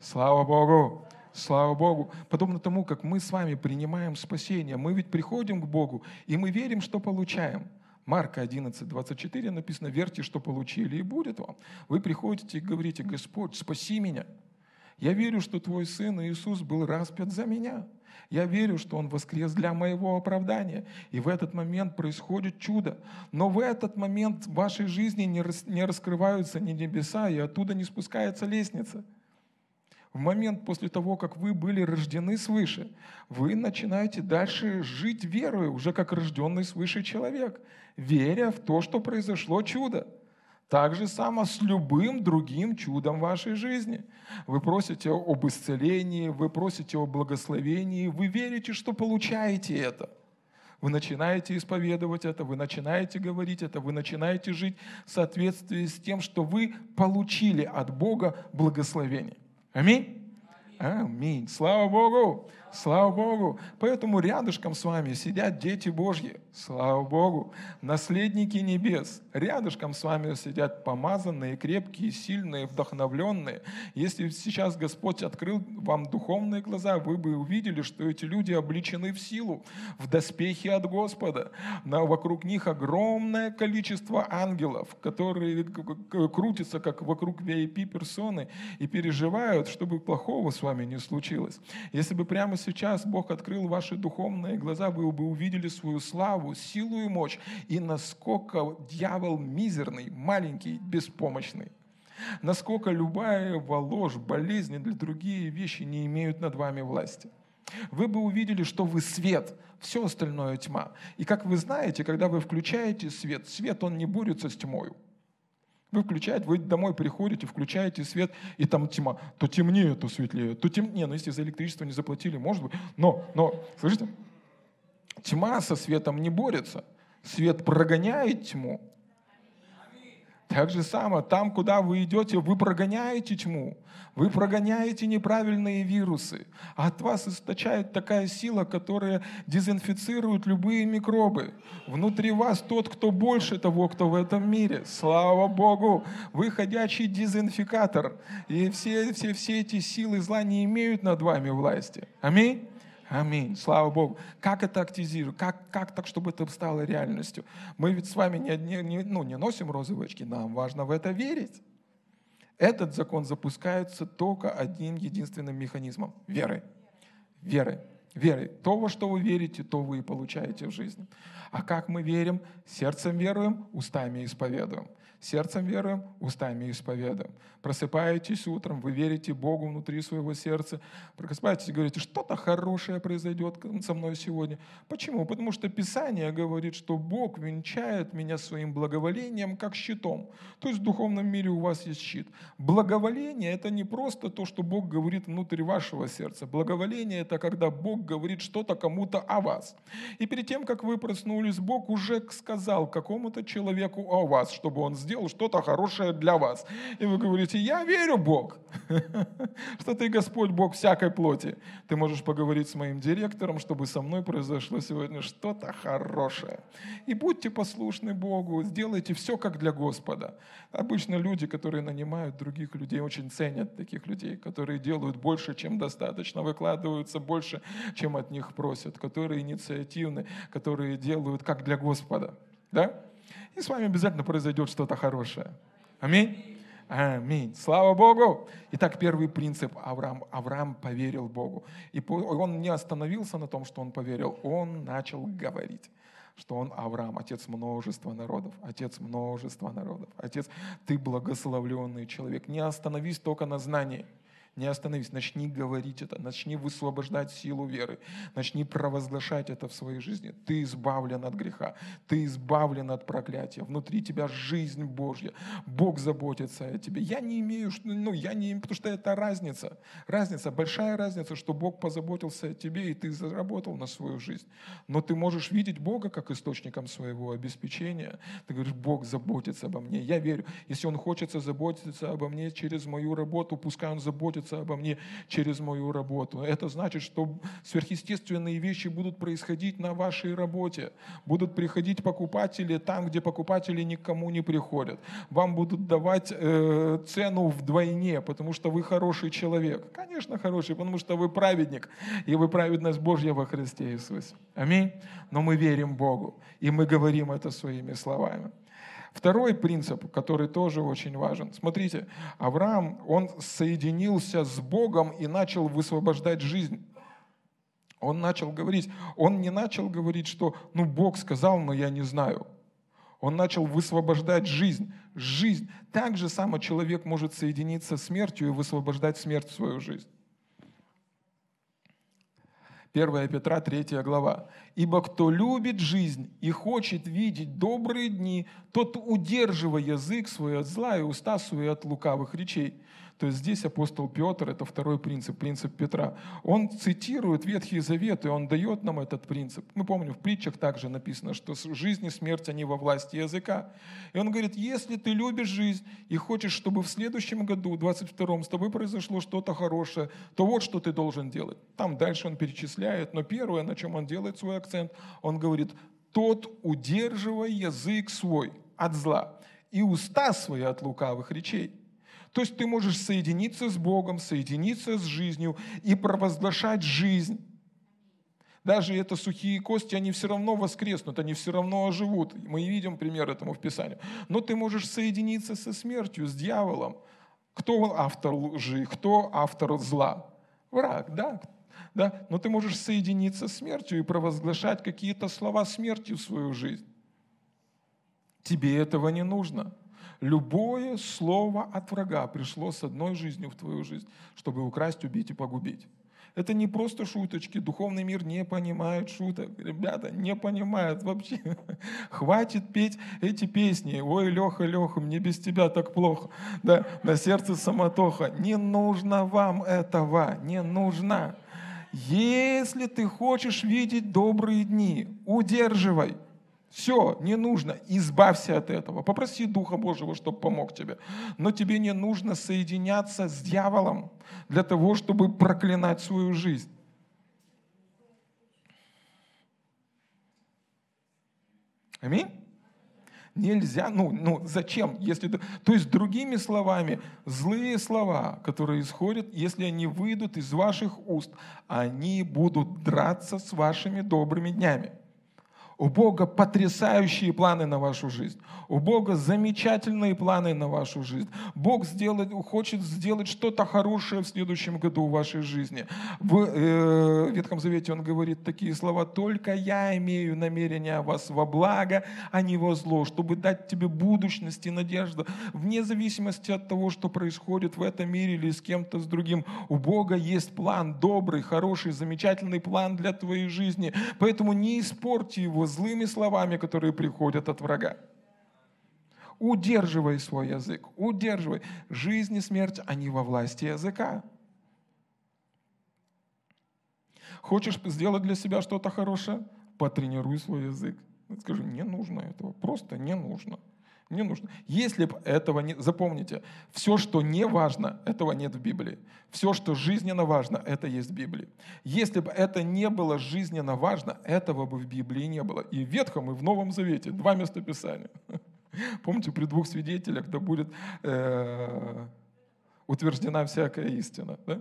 Слава Богу! Слава Богу. Подобно тому, как мы с вами принимаем спасение, мы ведь приходим к Богу, и мы верим, что получаем – Марка 11, 24 написано, верьте, что получили, и будет вам. Вы приходите и говорите, Господь, спаси меня. Я верю, что Твой Сын Иисус был распят за меня. Я верю, что Он воскрес для моего оправдания. И в этот момент происходит чудо. Но в этот момент в вашей жизни не раскрываются ни небеса, и оттуда не спускается лестница – в момент после того, как вы были рождены свыше, вы начинаете дальше жить верой, уже как рожденный свыше человек, веря в то, что произошло чудо. Так же само с любым другим чудом вашей жизни. Вы просите об исцелении, вы просите о благословении, вы верите, что получаете это. Вы начинаете исповедовать это, вы начинаете говорить это, вы начинаете жить в соответствии с тем, что вы получили от Бога благословение. Аминь. Аминь. Слава Богу. Слава Богу. Поэтому рядышком с вами сидят дети Божьи. Слава Богу. Наследники небес. Рядышком с вами сидят помазанные, крепкие, сильные, вдохновленные. Если сейчас Господь открыл вам духовные глаза, вы бы увидели, что эти люди обличены в силу, в доспехи от Господа. На, вокруг них огромное количество ангелов, которые крутятся, как вокруг VIP-персоны, и переживают, чтобы плохого с вами не случилось. Если бы прямо сейчас Бог открыл ваши духовные глаза, вы бы увидели свою славу, силу и мощь, и насколько дьявол мизерный, маленький, беспомощный. Насколько любая ложь, болезни или другие вещи не имеют над вами власти. Вы бы увидели, что вы свет, все остальное тьма. И как вы знаете, когда вы включаете свет, свет, он не борется с тьмою. Вы включаете, вы домой приходите, включаете свет, и там тьма. То темнее, то светлее, то темнее. Ну, если за электричество не заплатили, может быть. Но, но, слышите? Тьма со светом не борется. Свет прогоняет тьму. Так же самое, там, куда вы идете, вы прогоняете тьму, вы прогоняете неправильные вирусы. А от вас источает такая сила, которая дезинфицирует любые микробы. Внутри вас тот, кто больше того, кто в этом мире. Слава Богу! Вы ходячий дезинфикатор. И все, все, все эти силы зла не имеют над вами власти. Аминь. Аминь. Слава Богу. Как это активизировать? Как, как так, чтобы это стало реальностью? Мы ведь с вами не, не, не, ну, не носим розовые очки, нам важно в это верить. Этот закон запускается только одним единственным механизмом – верой. Верой. Верой. То, во что вы верите, то вы и получаете в жизни. А как мы верим? Сердцем веруем, устами исповедуем. Сердцем веруем, устами исповедуем. Просыпаетесь утром, вы верите Богу внутри своего сердца. Просыпаетесь и говорите, что-то хорошее произойдет со мной сегодня. Почему? Потому что Писание говорит, что Бог венчает меня своим благоволением как щитом. То есть в духовном мире у вас есть щит. Благоволение – это не просто то, что Бог говорит внутри вашего сердца. Благоволение – это когда Бог говорит что-то кому-то о вас. И перед тем, как вы проснулись, Бог уже сказал какому-то человеку о вас, чтобы он сделал сделал что-то хорошее для вас. И вы говорите, я верю, Бог, что ты Господь, Бог всякой плоти. Ты можешь поговорить с моим директором, чтобы со мной произошло сегодня что-то хорошее. И будьте послушны Богу, сделайте все как для Господа. Обычно люди, которые нанимают других людей, очень ценят таких людей, которые делают больше, чем достаточно, выкладываются больше, чем от них просят, которые инициативны, которые делают как для Господа. Да? И с вами обязательно произойдет что-то хорошее. Аминь. Аминь. Слава Богу. Итак, первый принцип. Авраам, Авраам поверил Богу. И он не остановился на том, что он поверил. Он начал говорить что он Авраам, отец множества народов, отец множества народов, отец, ты благословленный человек. Не остановись только на знании – не остановись, начни говорить это, начни высвобождать силу веры, начни провозглашать это в своей жизни. Ты избавлен от греха, ты избавлен от проклятия, внутри тебя жизнь Божья, Бог заботится о тебе. Я не имею, ну, я не имею, потому что это разница, разница, большая разница, что Бог позаботился о тебе, и ты заработал на свою жизнь. Но ты можешь видеть Бога как источником своего обеспечения. Ты говоришь, Бог заботится обо мне. Я верю, если Он хочет заботиться обо мне через мою работу, пускай Он заботится заботиться обо мне через мою работу. Это значит, что сверхъестественные вещи будут происходить на вашей работе. Будут приходить покупатели там, где покупатели никому не приходят. Вам будут давать э, цену вдвойне, потому что вы хороший человек. Конечно, хороший, потому что вы праведник, и вы праведность Божья во Христе Иисусе. Аминь. Но мы верим Богу, и мы говорим это своими словами. Второй принцип, который тоже очень важен. Смотрите, Авраам, он соединился с Богом и начал высвобождать жизнь. Он начал говорить, он не начал говорить, что ну Бог сказал, но я не знаю. Он начал высвобождать жизнь. Жизнь. Так же само человек может соединиться с смертью и высвобождать смерть в свою жизнь. 1 Петра 3 глава. «Ибо кто любит жизнь и хочет видеть добрые дни, тот удерживая язык свой от зла и уста свои от лукавых речей». То есть здесь апостол Петр, это второй принцип, принцип Петра. Он цитирует Ветхий Завет, и он дает нам этот принцип. Мы помним, в притчах также написано, что жизнь и смерть, они во власти языка. И он говорит, если ты любишь жизнь и хочешь, чтобы в следующем году, 22-м, с тобой произошло что-то хорошее, то вот что ты должен делать. Там дальше он перечисляет, но первое, на чем он делает свой акцент, он говорит, тот удерживай язык свой от зла и уста свои от лукавых речей. То есть ты можешь соединиться с Богом, соединиться с жизнью и провозглашать жизнь. Даже это сухие кости, они все равно воскреснут, они все равно оживут. Мы видим пример этому в Писании. Но ты можешь соединиться со смертью, с дьяволом. Кто автор лжи, кто автор зла? Враг, да? да? Но ты можешь соединиться с смертью и провозглашать какие-то слова смерти в свою жизнь. Тебе этого не нужно. Любое слово от врага пришло с одной жизнью в твою жизнь, чтобы украсть, убить и погубить. Это не просто шуточки. Духовный мир не понимает шуток. Ребята, не понимают вообще. Хватит петь эти песни. Ой, Леха, Леха, мне без тебя так плохо. Да, на сердце самотоха. Не нужно вам этого. Не нужно. Если ты хочешь видеть добрые дни, удерживай. Все, не нужно. Избавься от этого. Попроси Духа Божьего, чтобы помог тебе. Но тебе не нужно соединяться с дьяволом для того, чтобы проклинать свою жизнь. Аминь? Нельзя, ну, ну зачем? Если, то есть, другими словами, злые слова, которые исходят, если они выйдут из ваших уст, они будут драться с вашими добрыми днями. У Бога потрясающие планы на вашу жизнь. У Бога замечательные планы на вашу жизнь. Бог сделать, хочет сделать что-то хорошее в следующем году в вашей жизни. В э, Ветхом Завете он говорит такие слова. «Только я имею намерение о вас во благо, а не во зло, чтобы дать тебе будущность и надежду, вне зависимости от того, что происходит в этом мире или с кем-то с другим. У Бога есть план добрый, хороший, замечательный план для твоей жизни. Поэтому не испорти его злыми словами, которые приходят от врага. Удерживай свой язык, удерживай. Жизнь и смерть, они во власти языка. Хочешь сделать для себя что-то хорошее? Потренируй свой язык. Скажи, не нужно этого, просто не нужно. Не нужно. Если бы этого не... Запомните, все, что не важно, этого нет в Библии. Все, что жизненно важно, это есть в Библии. Если бы это не было жизненно важно, этого бы в Библии не было. И в Ветхом, и в Новом Завете. Два местописания. Помните, при двух свидетелях да будет э, утверждена всякая истина. Да?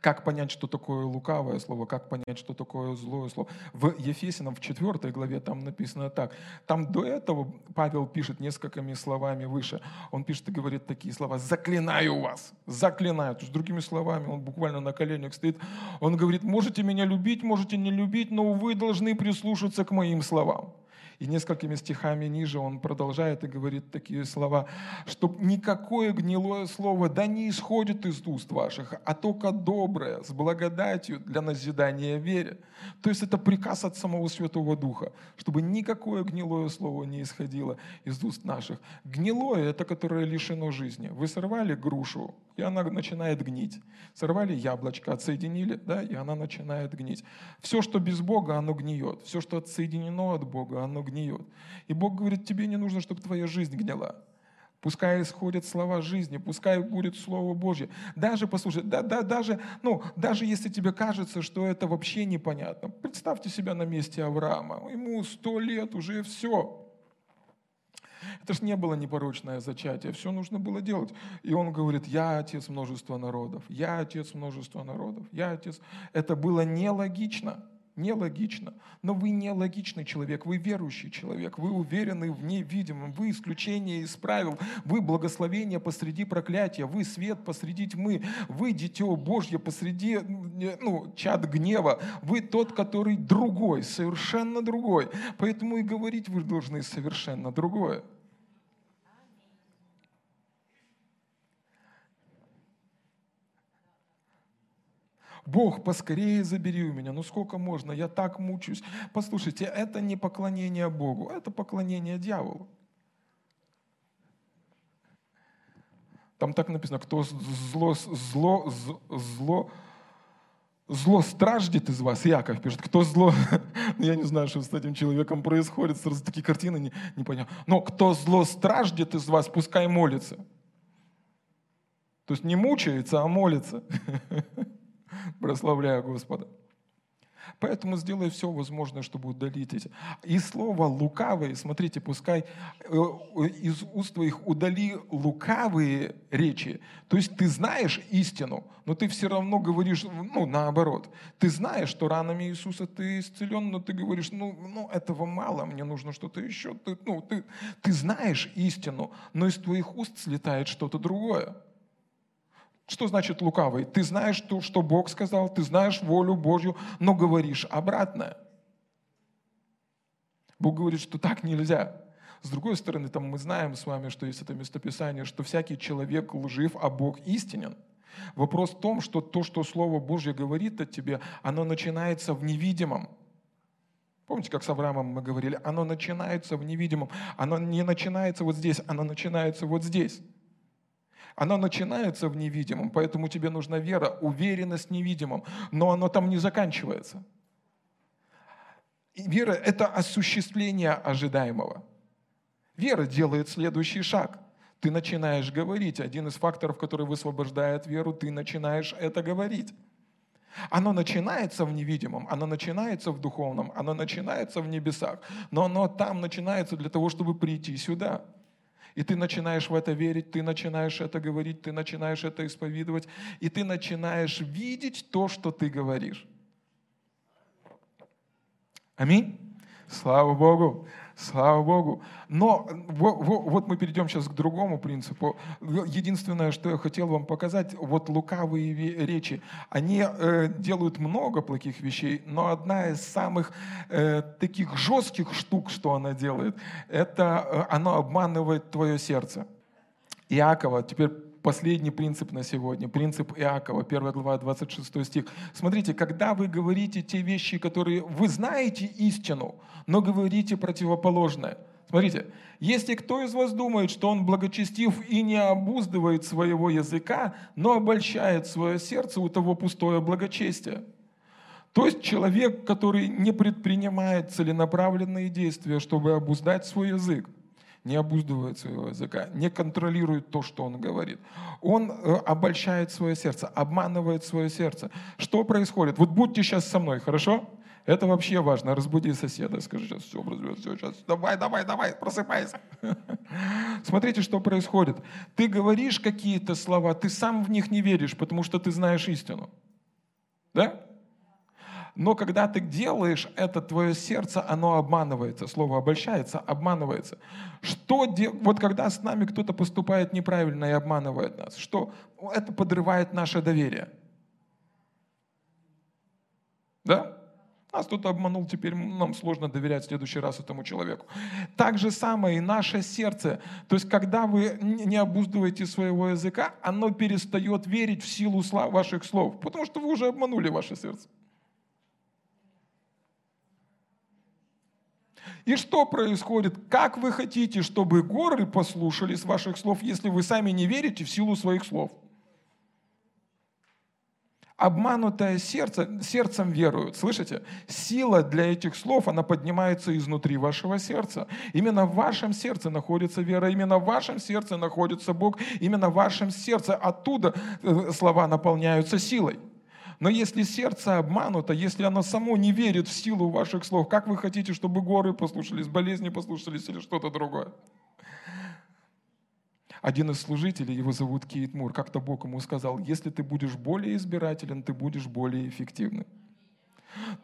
Как понять, что такое лукавое слово, как понять, что такое злое слово. В Ефесином в 4 главе там написано так. Там до этого Павел пишет несколькими словами выше. Он пишет и говорит такие слова. «Заклинаю вас». Заклинаю. То есть, другими словами, он буквально на коленях стоит. Он говорит, можете меня любить, можете не любить, но вы должны прислушаться к моим словам. И несколькими стихами ниже он продолжает и говорит такие слова, что никакое гнилое слово да не исходит из уст ваших, а только доброе, с благодатью для назидания вере. То есть это приказ от самого Святого Духа, чтобы никакое гнилое слово не исходило из уст наших. Гнилое – это которое лишено жизни. Вы сорвали грушу, и она начинает гнить. Сорвали яблочко, отсоединили, да, и она начинает гнить. Все, что без Бога, оно гниет. Все, что отсоединено от Бога, оно гниет. И Бог говорит, тебе не нужно, чтобы твоя жизнь гнила. Пускай исходят слова жизни, пускай будет Слово Божье. Даже, послушай, да, да, даже, ну, даже если тебе кажется, что это вообще непонятно, представьте себя на месте Авраама. Ему сто лет уже все. Это ж не было непорочное зачатие, все нужно было делать. И он говорит, я отец множества народов, я отец множества народов, я отец. Это было нелогично нелогично. Но вы не логичный человек, вы верующий человек, вы уверены в невидимом, вы исключение из правил, вы благословение посреди проклятия, вы свет посреди тьмы, вы дитё Божье посреди ну, чад гнева, вы тот, который другой, совершенно другой. Поэтому и говорить вы должны совершенно другое. Бог, поскорее забери у меня. Ну сколько можно? Я так мучаюсь. Послушайте, это не поклонение Богу, это поклонение дьяволу. Там так написано, кто зло, зло, зло, зло страждет из вас, Яков пишет, кто зло, я не знаю, что с этим человеком происходит, сразу такие картины не, не понял. Но кто зло страждет из вас, пускай молится. То есть не мучается, а молится. прославляя Господа. Поэтому сделай все возможное, чтобы удалить эти. И слово лукавые, смотрите, пускай э, из уст твоих удали лукавые речи. То есть ты знаешь истину, но ты все равно говоришь, ну, наоборот. Ты знаешь, что ранами Иисуса ты исцелен, но ты говоришь, ну, ну этого мало, мне нужно что-то еще. Ты, ну, ты, ты знаешь истину, но из твоих уст слетает что-то другое. Что значит лукавый? Ты знаешь то, что Бог сказал, ты знаешь волю Божью, но говоришь обратное. Бог говорит, что так нельзя. С другой стороны, там мы знаем с вами, что есть это местописание, что всякий человек лжив, а Бог истинен. Вопрос в том, что то, что Слово Божье говорит о тебе, оно начинается в невидимом. Помните, как с Авраамом мы говорили? Оно начинается в невидимом. Оно не начинается вот здесь, оно начинается вот здесь. Оно начинается в невидимом, поэтому тебе нужна вера, уверенность в невидимом, но оно там не заканчивается. И вера – это осуществление ожидаемого. Вера делает следующий шаг. Ты начинаешь говорить. Один из факторов, который высвобождает веру, ты начинаешь это говорить. Оно начинается в невидимом, оно начинается в духовном, оно начинается в небесах, но оно там начинается для того, чтобы прийти сюда. И ты начинаешь в это верить, ты начинаешь это говорить, ты начинаешь это исповедовать, и ты начинаешь видеть то, что ты говоришь. Аминь. Слава Богу. Слава Богу. Но вот мы перейдем сейчас к другому принципу. Единственное, что я хотел вам показать, вот лукавые речи, они э, делают много плохих вещей, но одна из самых э, таких жестких штук, что она делает, это э, она обманывает твое сердце. Иакова, теперь последний принцип на сегодня, принцип Иакова, 1 глава, 26 стих. Смотрите, когда вы говорите те вещи, которые вы знаете истину, но говорите противоположное. Смотрите, если кто из вас думает, что он благочестив и не обуздывает своего языка, но обольщает свое сердце, у того пустое благочестие. То есть человек, который не предпринимает целенаправленные действия, чтобы обуздать свой язык, не обуздывает своего языка, не контролирует то, что он говорит. Он э, обольщает свое сердце, обманывает свое сердце. Что происходит? Вот будьте сейчас со мной, хорошо? Это вообще важно. Разбуди соседа, скажи, сейчас все образуется, все, сейчас, давай, давай, давай, просыпайся. Смотрите, что происходит. Ты говоришь какие-то слова, ты сам в них не веришь, потому что ты знаешь истину. Да? Но когда ты делаешь это, твое сердце, оно обманывается. Слово обольщается, обманывается. Что де... Вот когда с нами кто-то поступает неправильно и обманывает нас, что? Это подрывает наше доверие. Да? Нас кто-то обманул, теперь нам сложно доверять в следующий раз этому человеку. Так же самое и наше сердце. То есть, когда вы не обуздываете своего языка, оно перестает верить в силу ваших слов, потому что вы уже обманули ваше сердце. И что происходит? Как вы хотите, чтобы горы послушались ваших слов, если вы сами не верите в силу своих слов? Обманутое сердце, сердцем веруют. Слышите? Сила для этих слов, она поднимается изнутри вашего сердца. Именно в вашем сердце находится вера, именно в вашем сердце находится Бог, именно в вашем сердце оттуда э, слова наполняются силой. Но если сердце обмануто, если оно само не верит в силу ваших слов, как вы хотите, чтобы горы послушались, болезни послушались или что-то другое? Один из служителей, его зовут Кейт Мур, как-то Бог ему сказал, если ты будешь более избирателен, ты будешь более эффективным.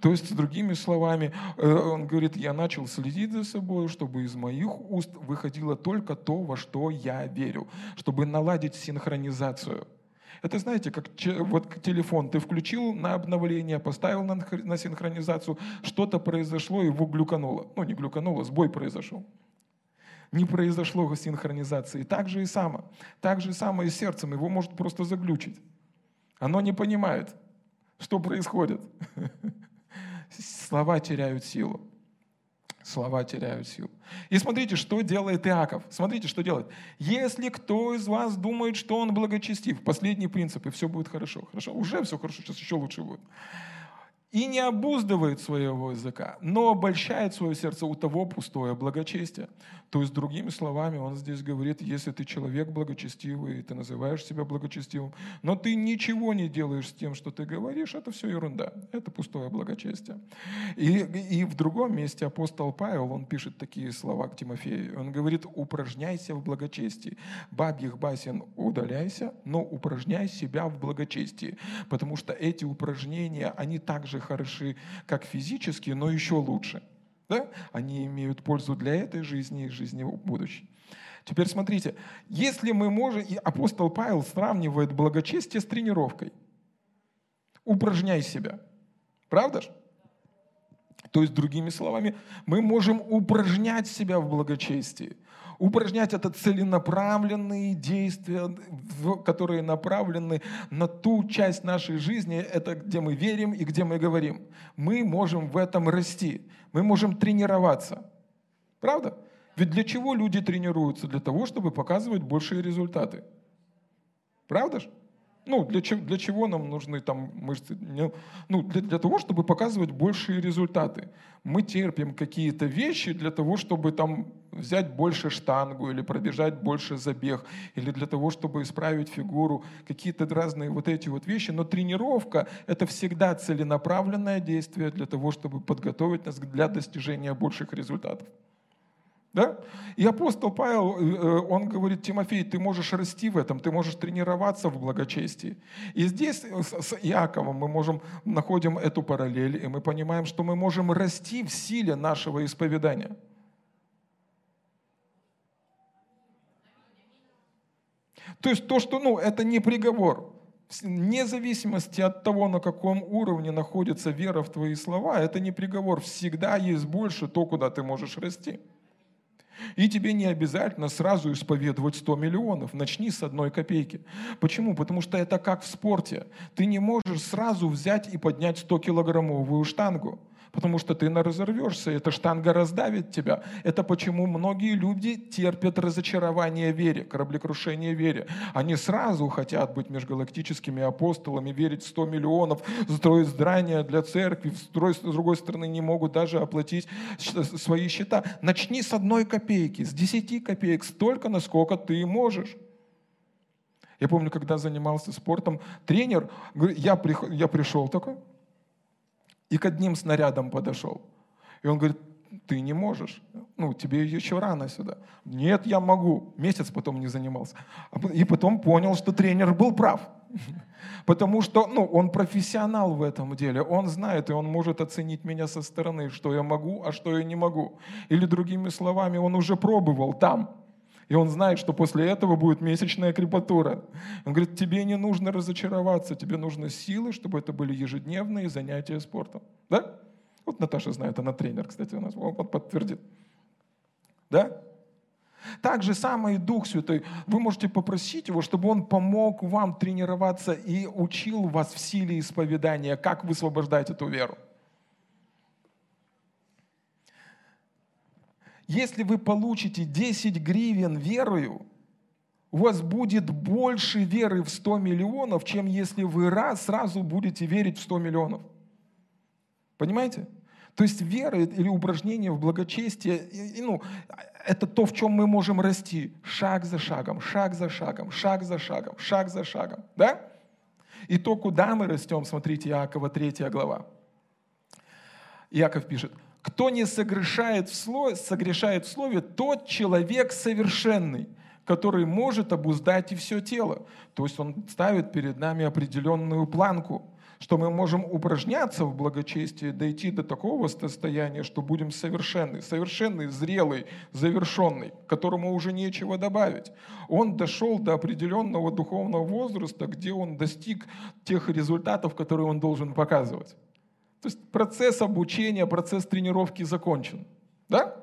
То есть, другими словами, э, он говорит, я начал следить за собой, чтобы из моих уст выходило только то, во что я верю, чтобы наладить синхронизацию – это, знаете, как вот телефон ты включил на обновление, поставил на, на синхронизацию, что-то произошло, его глюкануло. Ну, не глюкануло, сбой произошел. Не произошло синхронизации. Так же и само. Так же и само и с сердцем. Его может просто заглючить. Оно не понимает, что происходит. Слова теряют силу слова теряют силу. И смотрите, что делает Иаков. Смотрите, что делает. Если кто из вас думает, что он благочестив, последний принцип, и все будет хорошо. Хорошо? Уже все хорошо, сейчас еще лучше будет и не обуздывает своего языка, но обольщает свое сердце, у того пустое благочестие. То есть, другими словами, он здесь говорит, если ты человек благочестивый, ты называешь себя благочестивым, но ты ничего не делаешь с тем, что ты говоришь, это все ерунда, это пустое благочестие. И, и в другом месте апостол Павел, он пишет такие слова к Тимофею, он говорит, упражняйся в благочестии, бабьих басен удаляйся, но упражняй себя в благочестии, потому что эти упражнения, они также хороши как физически, но еще лучше. Да? Они имеют пользу для этой жизни и жизни будущей. Теперь смотрите, если мы можем, и апостол Павел сравнивает благочестие с тренировкой. Упражняй себя. Правда же? То есть, другими словами, мы можем упражнять себя в благочестии упражнять это целенаправленные действия, которые направлены на ту часть нашей жизни, это где мы верим и где мы говорим. Мы можем в этом расти, мы можем тренироваться. Правда? Ведь для чего люди тренируются? Для того, чтобы показывать большие результаты. Правда же? Ну, для чего, для чего нам нужны там мышцы? Ну, для, для того, чтобы показывать большие результаты. Мы терпим какие-то вещи для того, чтобы там взять больше штангу или пробежать больше забег, или для того, чтобы исправить фигуру, какие-то разные вот эти вот вещи. Но тренировка — это всегда целенаправленное действие для того, чтобы подготовить нас для достижения больших результатов. Да? И апостол Павел, э, э, он говорит, Тимофей, ты можешь расти в этом, ты можешь тренироваться в благочестии. И здесь с Иаковом мы можем, находим эту параллель, и мы понимаем, что мы можем расти в силе нашего исповедания. То есть то, что, ну, это не приговор. Вне зависимости от того, на каком уровне находится вера в твои слова, это не приговор. Всегда есть больше то, куда ты можешь расти. И тебе не обязательно сразу исповедовать 100 миллионов. Начни с одной копейки. Почему? Потому что это как в спорте. Ты не можешь сразу взять и поднять 100-килограммовую штангу потому что ты разорвешься, эта штанга раздавит тебя. Это почему многие люди терпят разочарование вере, кораблекрушение вере. Они сразу хотят быть межгалактическими апостолами, верить в 100 миллионов, строить здания для церкви, строить, с другой стороны не могут даже оплатить свои счета. Начни с одной копейки, с 10 копеек, столько, насколько ты можешь. Я помню, когда занимался спортом, тренер, я, я пришел такой, и к одним снарядам подошел. И он говорит, ты не можешь, ну, тебе еще рано сюда. Нет, я могу. Месяц потом не занимался. А и потом понял, что тренер был прав. Потому что ну, он профессионал в этом деле. Он знает, и он может оценить меня со стороны, что я могу, а что я не могу. Или другими словами, он уже пробовал там. И он знает, что после этого будет месячная крепатура. Он говорит, тебе не нужно разочароваться, тебе нужны силы, чтобы это были ежедневные занятия спортом. Да? Вот Наташа знает, она тренер, кстати, у нас, он подтвердит. Да? Так же самое и Дух Святой. Вы можете попросить Его, чтобы Он помог вам тренироваться и учил вас в силе исповедания, как высвобождать эту веру. Если вы получите 10 гривен верою, у вас будет больше веры в 100 миллионов, чем если вы раз сразу будете верить в 100 миллионов. Понимаете? То есть вера или упражнение в благочестие, ну, это то, в чем мы можем расти. Шаг за шагом, шаг за шагом, шаг за шагом, шаг за шагом. Да? И то, куда мы растем, смотрите, Иакова 3 глава. Иаков пишет, кто не согрешает в слове, согрешает в слове, тот человек совершенный, который может обуздать и все тело. То есть он ставит перед нами определенную планку, что мы можем упражняться в благочестии, дойти до такого состояния, что будем совершенны, совершенный, зрелый, завершенный, которому уже нечего добавить. Он дошел до определенного духовного возраста, где он достиг тех результатов, которые он должен показывать. То есть процесс обучения, процесс тренировки закончен. Да?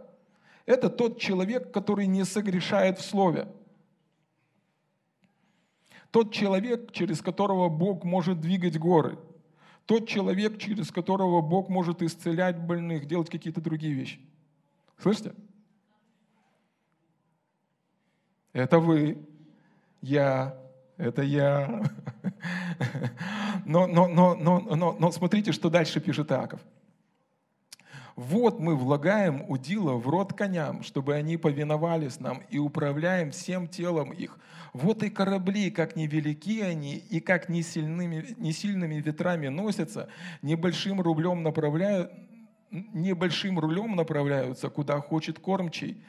Это тот человек, который не согрешает в слове. Тот человек, через которого Бог может двигать горы. Тот человек, через которого Бог может исцелять больных, делать какие-то другие вещи. Слышите? Это вы, я, это я. Но, но, но, но, но, но смотрите, что дальше пишет Иаков. Вот мы влагаем удила в рот коням, чтобы они повиновались нам, и управляем всем телом их. Вот и корабли, как невелики они, и как несильными, несильными ветрами носятся, небольшим рублем направляют, небольшим рулем направляются, куда хочет кормчий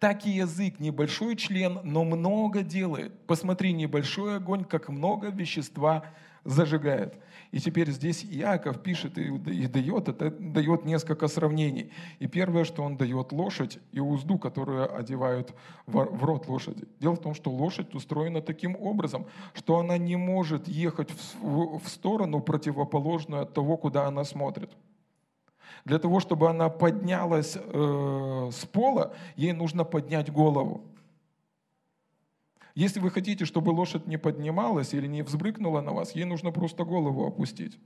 так и язык небольшой член, но много делает. Посмотри, небольшой огонь, как много вещества зажигает. И теперь здесь Иаков пишет и, и дает, это дает несколько сравнений. И первое, что он дает лошадь и узду, которую одевают в, в рот лошади. Дело в том, что лошадь устроена таким образом, что она не может ехать в, в, в сторону противоположную от того, куда она смотрит. Для того, чтобы она поднялась э, с пола, ей нужно поднять голову. Если вы хотите, чтобы лошадь не поднималась или не взбрыкнула на вас, ей нужно просто голову опустить.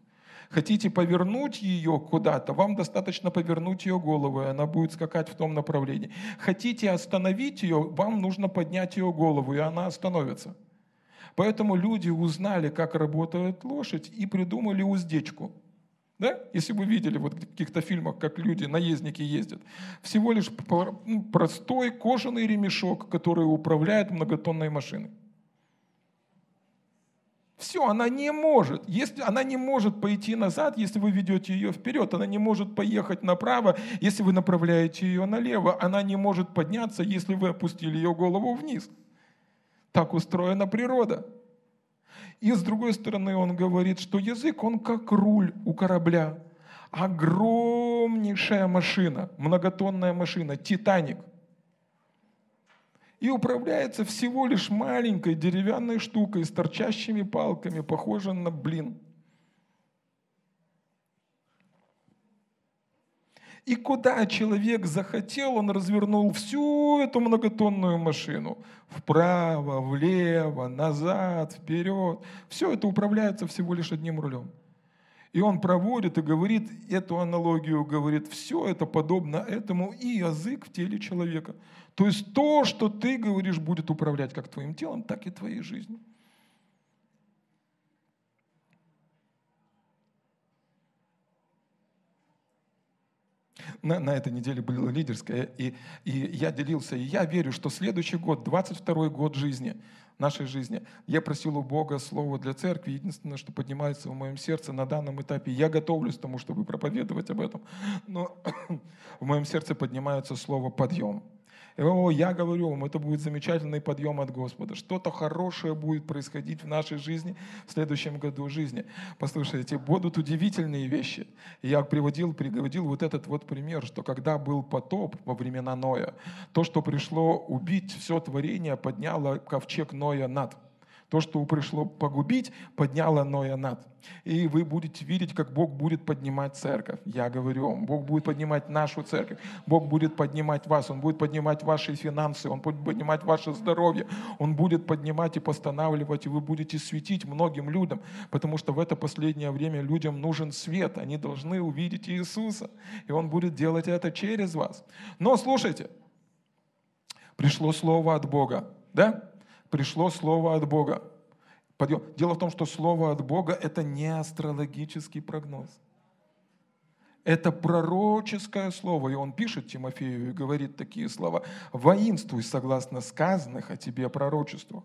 Хотите повернуть ее куда-то, вам достаточно повернуть ее голову, и она будет скакать в том направлении. Хотите остановить ее, вам нужно поднять ее голову, и она остановится. Поэтому люди узнали, как работает лошадь, и придумали уздечку. Да? Если вы видели вот в каких-то фильмах, как люди, наездники ездят. Всего лишь ну, простой кожаный ремешок, который управляет многотонной машиной. Все, она не может. Если, она не может пойти назад, если вы ведете ее вперед. Она не может поехать направо, если вы направляете ее налево. Она не может подняться, если вы опустили ее голову вниз. Так устроена природа. И с другой стороны он говорит, что язык, он как руль у корабля. Огромнейшая машина, многотонная машина, Титаник – и управляется всего лишь маленькой деревянной штукой с торчащими палками, похожей на блин. И куда человек захотел, он развернул всю эту многотонную машину. Вправо, влево, назад, вперед. Все это управляется всего лишь одним рулем. И он проводит и говорит эту аналогию, говорит, все это подобно этому и язык в теле человека. То есть то, что ты говоришь, будет управлять как твоим телом, так и твоей жизнью. На, на этой неделе была лидерская, и, и я делился, и я верю, что следующий год, 22 год жизни, нашей жизни, я просил у Бога слово для церкви, единственное, что поднимается в моем сердце на данном этапе, я готовлюсь к тому, чтобы проповедовать об этом, но в моем сердце поднимается слово «подъем». О, я говорю вам, это будет замечательный подъем от Господа. Что-то хорошее будет происходить в нашей жизни в следующем году жизни. Послушайте, будут удивительные вещи. Я приводил, приводил вот этот вот пример, что когда был потоп во времена Ноя, то, что пришло убить все творение, подняло ковчег Ноя над. То, что пришло погубить, подняло Ноя над. И вы будете видеть, как Бог будет поднимать церковь. Я говорю вам, Бог будет поднимать нашу церковь. Бог будет поднимать вас. Он будет поднимать ваши финансы. Он будет поднимать ваше здоровье. Он будет поднимать и постанавливать. И вы будете светить многим людям. Потому что в это последнее время людям нужен свет. Они должны увидеть Иисуса. И Он будет делать это через вас. Но слушайте, пришло слово от Бога. Да? Пришло слово от Бога. Подъем. Дело в том, что слово от Бога – это не астрологический прогноз. Это пророческое слово. И он пишет Тимофею и говорит такие слова. «Воинствуй согласно сказанных о тебе пророчеству».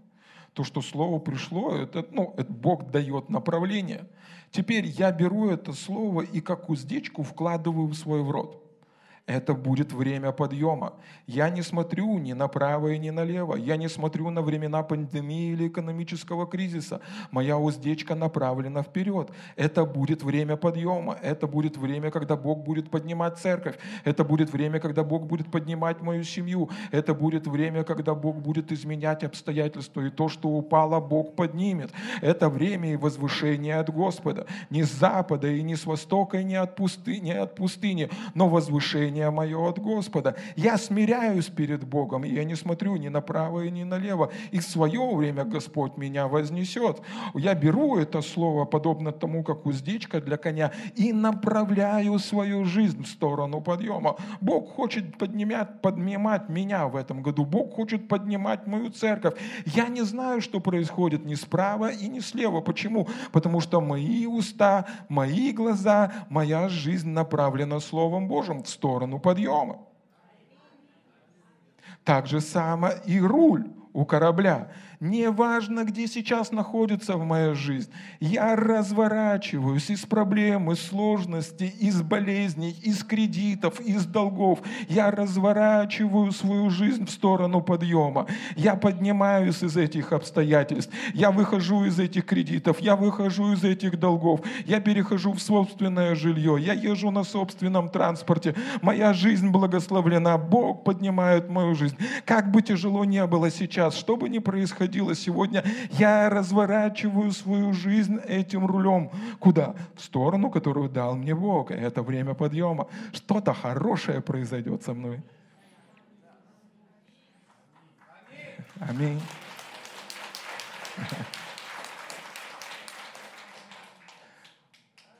То, что слово пришло, это, ну, это Бог дает направление. Теперь я беру это слово и как уздечку вкладываю в свой рот это будет время подъема. Я не смотрю ни направо и ни налево. Я не смотрю на времена пандемии или экономического кризиса. Моя уздечка направлена вперед. Это будет время подъема. Это будет время, когда Бог будет поднимать церковь. Это будет время, когда Бог будет поднимать мою семью. Это будет время, когда Бог будет изменять обстоятельства. И то, что упало, Бог поднимет. Это время и возвышение от Господа. Не с запада и не с востока, и не от пустыни, не от пустыни но возвышение спасение мое от Господа. Я смиряюсь перед Богом, и я не смотрю ни направо и ни налево. И в свое время Господь меня вознесет. Я беру это слово, подобно тому, как уздечка для коня, и направляю свою жизнь в сторону подъема. Бог хочет поднимать, поднимать меня в этом году. Бог хочет поднимать мою церковь. Я не знаю, что происходит ни справа и ни слева. Почему? Потому что мои уста, мои глаза, моя жизнь направлена Словом Божьим в сторону сторону подъема. Так же само и руль у корабля. Неважно, где сейчас находится в моей жизни, я разворачиваюсь из проблем, из сложностей, из болезней, из кредитов, из долгов. Я разворачиваю свою жизнь в сторону подъема. Я поднимаюсь из этих обстоятельств. Я выхожу из этих кредитов. Я выхожу из этих долгов. Я перехожу в собственное жилье. Я езжу на собственном транспорте. Моя жизнь благословлена. Бог поднимает мою жизнь. Как бы тяжело не было сейчас, что бы ни происходило, происходило сегодня, я разворачиваю свою жизнь этим рулем. Куда? В сторону, которую дал мне Бог. Это время подъема. Что-то хорошее произойдет со мной. Аминь.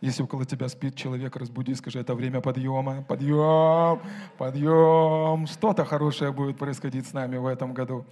Если около тебя спит человек, разбуди, скажи, это время подъема, подъем, подъем. Что-то хорошее будет происходить с нами в этом году.